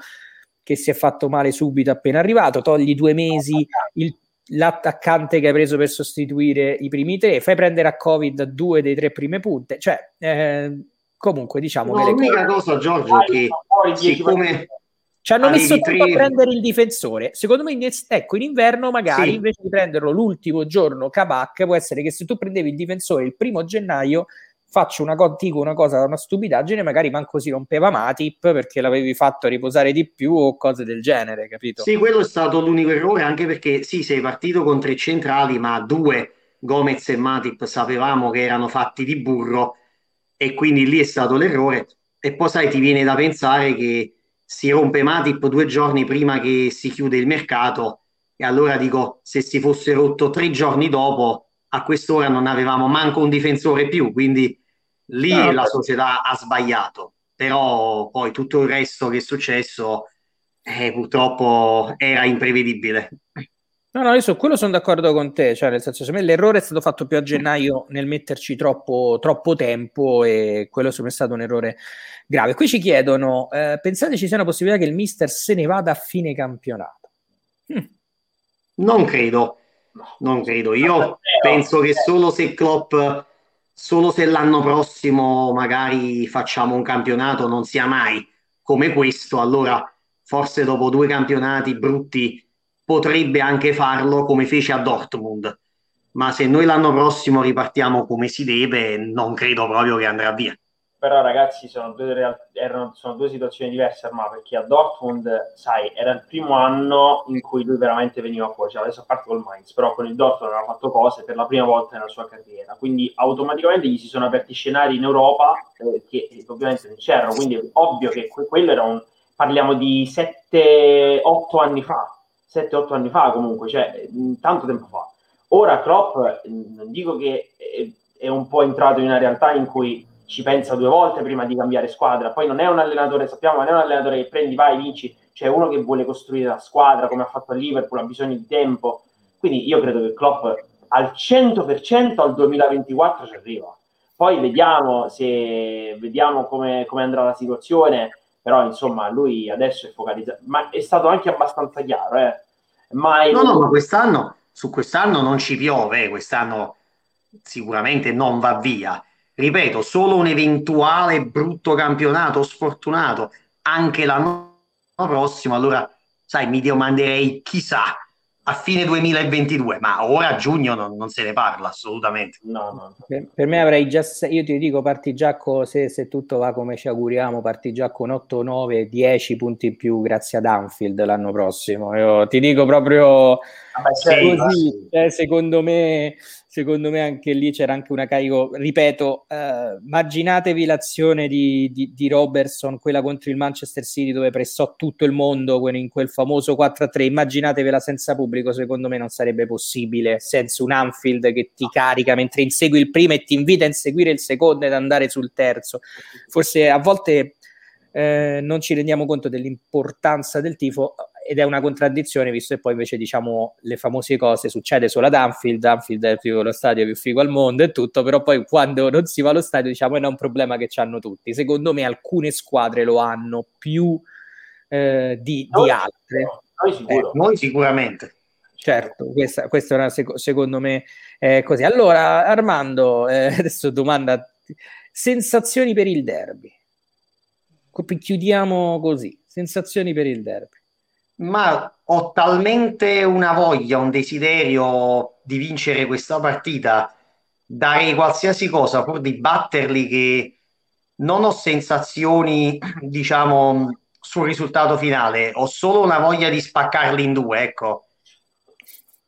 che si è fatto male subito appena arrivato, togli due mesi il, l'attaccante che hai preso per sostituire i primi tre, fai prendere a Covid due dei tre prime punte, cioè eh, comunque diciamo no, che l'unica cose... cosa Giorgio che siccome ci hanno messo tempo a prendere il difensore. Secondo me, in, ecco, in inverno magari sì. invece di prenderlo l'ultimo giorno Kabak, può essere che se tu prendevi il difensore il primo gennaio, faccio una, dico una cosa, una stupidaggine, magari manco si rompeva Matip perché l'avevi fatto riposare di più o cose del genere, capito? Sì, quello è stato l'unico errore, anche perché sì, sei partito con tre centrali, ma due, Gomez e Matip, sapevamo che erano fatti di burro e quindi lì è stato l'errore. E poi sai, ti viene da pensare che si rompe Matip due giorni prima che si chiude il mercato. E allora dico se si fosse rotto tre giorni dopo a quest'ora non avevamo manco un difensore più. Quindi lì no, la società ha sbagliato. Però poi tutto il resto che è successo eh, purtroppo era imprevedibile No, no, io su quello sono d'accordo con te, cioè nel senso, secondo me l'errore è stato fatto più a gennaio nel metterci troppo, troppo tempo e quello secondo me è stato un errore grave. Qui ci chiedono, eh, pensate ci sia una possibilità che il mister se ne vada a fine campionato? Hm. Non credo, non credo. Io penso che solo se Klopp, solo se l'anno prossimo magari facciamo un campionato non sia mai come questo, allora forse dopo due campionati brutti potrebbe anche farlo come fece a Dortmund, ma se noi l'anno prossimo ripartiamo come si deve, non credo proprio che andrà via. Però ragazzi, sono due, real- erano, sono due situazioni diverse, Arma, perché a Dortmund, sai, era il primo anno in cui lui veramente veniva fuori, cioè adesso a parte col Mainz, però con il Dortmund aveva fatto cose per la prima volta nella sua carriera, quindi automaticamente gli si sono aperti scenari in Europa eh, che eh, ovviamente non c'erano, quindi è ovvio che que- quello era un... parliamo di 7-8 anni fa, 7-8 anni fa comunque, cioè tanto tempo fa. Ora Klopp, non dico che è un po' entrato in una realtà in cui ci pensa due volte prima di cambiare squadra, poi non è un allenatore, sappiamo, non è un allenatore che prendi, vai, vinci, c'è uno che vuole costruire la squadra come ha fatto a Liverpool, ha bisogno di tempo, quindi io credo che Klopp al 100% al 2024 ci arriva. Poi vediamo, se, vediamo come, come andrà la situazione, però insomma lui adesso è focalizzato, ma è stato anche abbastanza chiaro, eh Mai no, no, ma quest'anno, su quest'anno non ci piove, quest'anno sicuramente non va via. Ripeto, solo un eventuale brutto campionato sfortunato anche l'anno prossimo, allora, sai, mi domanderei chissà a fine 2022, ma ora a giugno non, non se ne parla assolutamente. No, no. Per, per, me avrei già, io ti dico, parti già con, se, se, tutto va come ci auguriamo, parti già con 8, 9, 10 punti in più grazie ad Anfield l'anno prossimo. Io ti dico proprio ah, sì, così, eh, secondo me secondo me anche lì c'era anche una carico, ripeto, eh, immaginatevi l'azione di, di, di, Robertson, quella contro il Manchester City dove pressò tutto il mondo in quel famoso 4-3, immaginatevela senza pubblico, secondo me non sarebbe possibile, senza un Anfield che ti carica mentre insegui il primo e ti invita a inseguire il secondo ed andare sul terzo. Forse a volte eh, non ci rendiamo conto dell'importanza del tifo ed è una contraddizione visto che poi invece diciamo le famose cose succede solo ad Anfield, Anfield è più lo stadio più figo al mondo e tutto, però poi quando non si va allo stadio diciamo è un problema che hanno tutti. Secondo me alcune squadre lo hanno più eh, di, di, altre. Noi, sicuro. eh, noi sicuramente. Certo, questa, questa è una, secondo me è così. Allora Armando, eh, (laughs) adesso domanda, sensazioni per il derby. Chiudiamo così, sensazioni per il derby ma ho talmente una voglia, un desiderio di vincere questa partita, darei qualsiasi cosa pur di batterli che non ho sensazioni, (clears throat) diciamo, sul risultato finale, ho solo una voglia di spaccarli in due, ecco.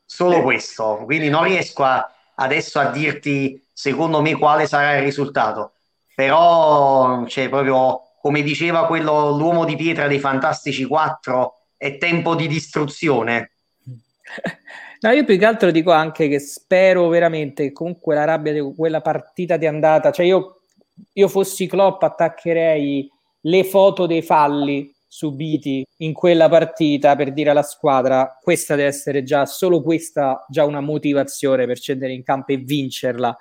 solo questo, quindi non riesco a, adesso a dirti secondo me quale sarà il risultato, però c'è proprio, come diceva quello, l'uomo di pietra dei Fantastici 4, è tempo di distruzione. (laughs) No, io più che altro dico anche che spero veramente che comunque la rabbia di quella partita di andata, cioè io, io fossi Klopp attaccherei le foto dei falli subiti in quella partita per dire alla squadra questa deve essere già solo questa già una motivazione per scendere in campo e vincerla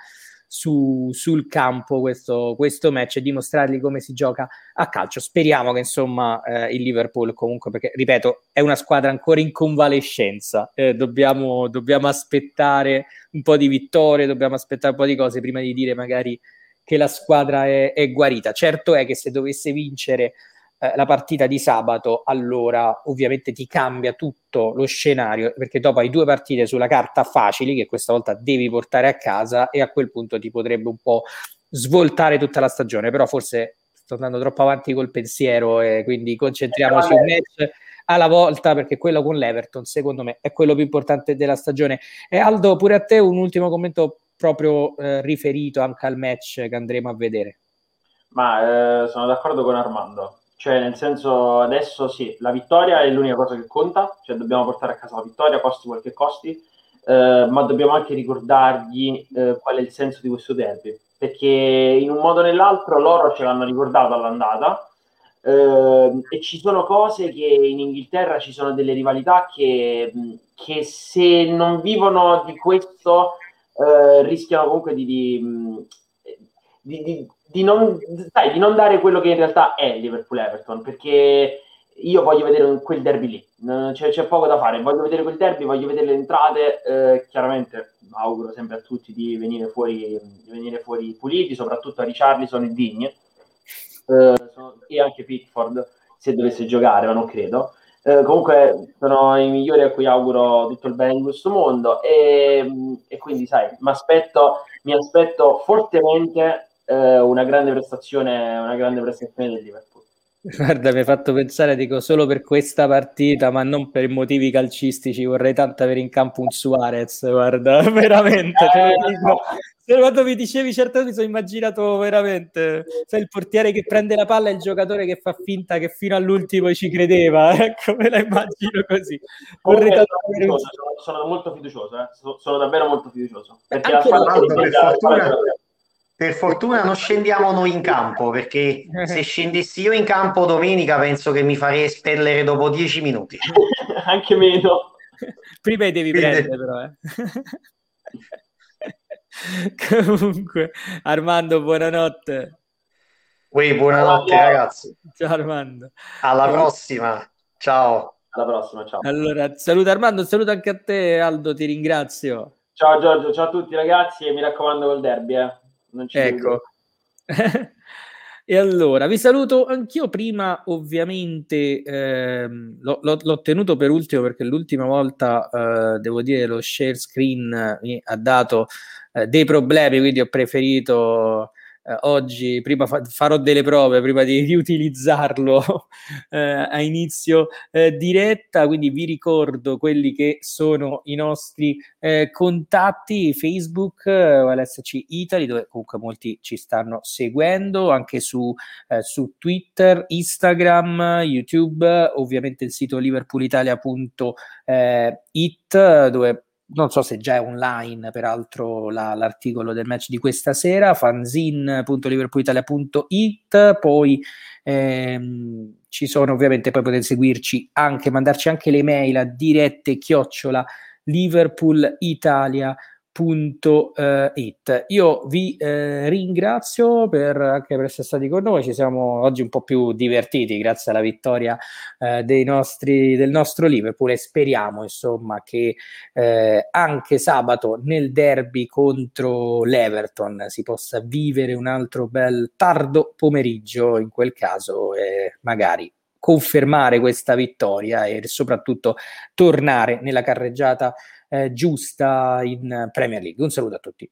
su, sul campo questo, questo match e dimostrargli come si gioca a calcio. Speriamo che insomma eh, il Liverpool comunque perché ripeto è una squadra ancora in convalescenza. Eh, dobbiamo, dobbiamo aspettare un po' di vittorie dobbiamo aspettare un po' di cose prima di dire magari che la squadra è, è guarita. Certo è che se dovesse vincere eh, la partita di sabato, allora ovviamente ti cambia tutto lo scenario perché dopo hai due partite sulla carta facili che questa volta devi portare a casa e a quel punto ti potrebbe un po' svoltare tutta la stagione, però forse sto andando troppo avanti col pensiero e quindi concentriamoci un match alla volta perché quello con l'Everton secondo me è quello più importante della stagione. E Aldo, pure a te un ultimo commento proprio eh, riferito anche al match che andremo a vedere. Ma eh, sono d'accordo con Armando. Cioè, nel senso, adesso sì, la vittoria è l'unica cosa che conta, cioè dobbiamo portare a casa la vittoria, costi quel che costi, eh, ma dobbiamo anche ricordargli eh, qual è il senso di questo derby, perché in un modo o nell'altro loro ce l'hanno ricordato all'andata eh, e ci sono cose che in Inghilterra ci sono delle rivalità che, che se non vivono di questo eh, rischiano comunque di, di, di, di di non, sai, di non dare quello che in realtà è Liverpool-Everton, perché io voglio vedere quel derby lì, c'è, c'è, poco da fare, voglio vedere quel derby, voglio vedere le entrate, eh, chiaramente auguro sempre a tutti di venire fuori, di venire fuori puliti, soprattutto a Richarlison e Digne, eh, e anche Pickford se dovesse giocare, ma non credo. Eh, comunque sono i migliori a cui auguro tutto il bene in questo mondo e, e quindi sai, mi aspetto fortemente eh, una grande prestazione, una grande prestazione del Liverpool. Guarda, mi hai fatto pensare, dico, solo per questa partita, ma non per motivi calcistici, vorrei tanto avere in campo un Suarez, guarda, (laughs) veramente. Eh, cioè, no. Quando mi dicevi certe cose mi sono immaginato veramente, sai, il portiere che prende la palla e il giocatore che fa finta che fino all'ultimo ci credeva, (laughs) ecco, me la immagino così. Vorrei tanto sono, sono, molto fiducioso, eh? sono, sono, davvero molto fiducioso. Perché Anche la fortuna per fortuna non scendiamo noi in campo perché se (laughs) scendessi io in campo domenica penso che mi farei espellere dopo dieci minuti. (laughs) Anche meno. Prima devi Quindi... prendere però. Eh. (laughs) Comunque, Armando, buonanotte. Uè, buonanotte ciao, ragazzi. Ciao Armando. Alla prossima. Ciao. Alla prossima, ciao. Allora, saluta Armando, saluta anche a te Aldo, ti ringrazio. Ciao Giorgio, ciao a tutti ragazzi e mi raccomando col derby. Eh non ci ecco. (laughs) e allora, vi saluto anch'io prima, ovviamente, ehm, l'ho, l'ho, tenuto per ultimo perché l'ultima volta, eh, devo dire, lo share screen mi ha dato eh, dei problemi, quindi ho preferito eh, oggi, prima fa- farò delle prove prima di (laughs) riutilizzarlo eh, a inizio eh, diretta, quindi vi ricordo quelli che sono i nostri eh, contatti Facebook, eh, LSC Italy, dove comunque molti ci stanno seguendo, anche su, eh, su Twitter, Instagram, YouTube, ovviamente il sito liverpoolitalia.it dove non so se già è online, peraltro la, l'articolo del match di questa sera, fanzine.liverpoolitalia.it, poi ehm, ci sono ovviamente, poi potete seguirci anche, mandarci anche le mail a dirette chiocciola liverpoolitalia.it www.it. Io vi eh, ringrazio per, anche per essere stati con noi, ci siamo oggi un po' più divertiti grazie alla vittoria eh, dei nostri, del nostro Liverpool e speriamo insomma che eh, anche sabato nel derby contro l'Everton si possa vivere un altro bel tardo pomeriggio in quel caso e magari confermare questa vittoria e soprattutto tornare nella carreggiata eh, giusta in Premier League. Un saluto a tutti.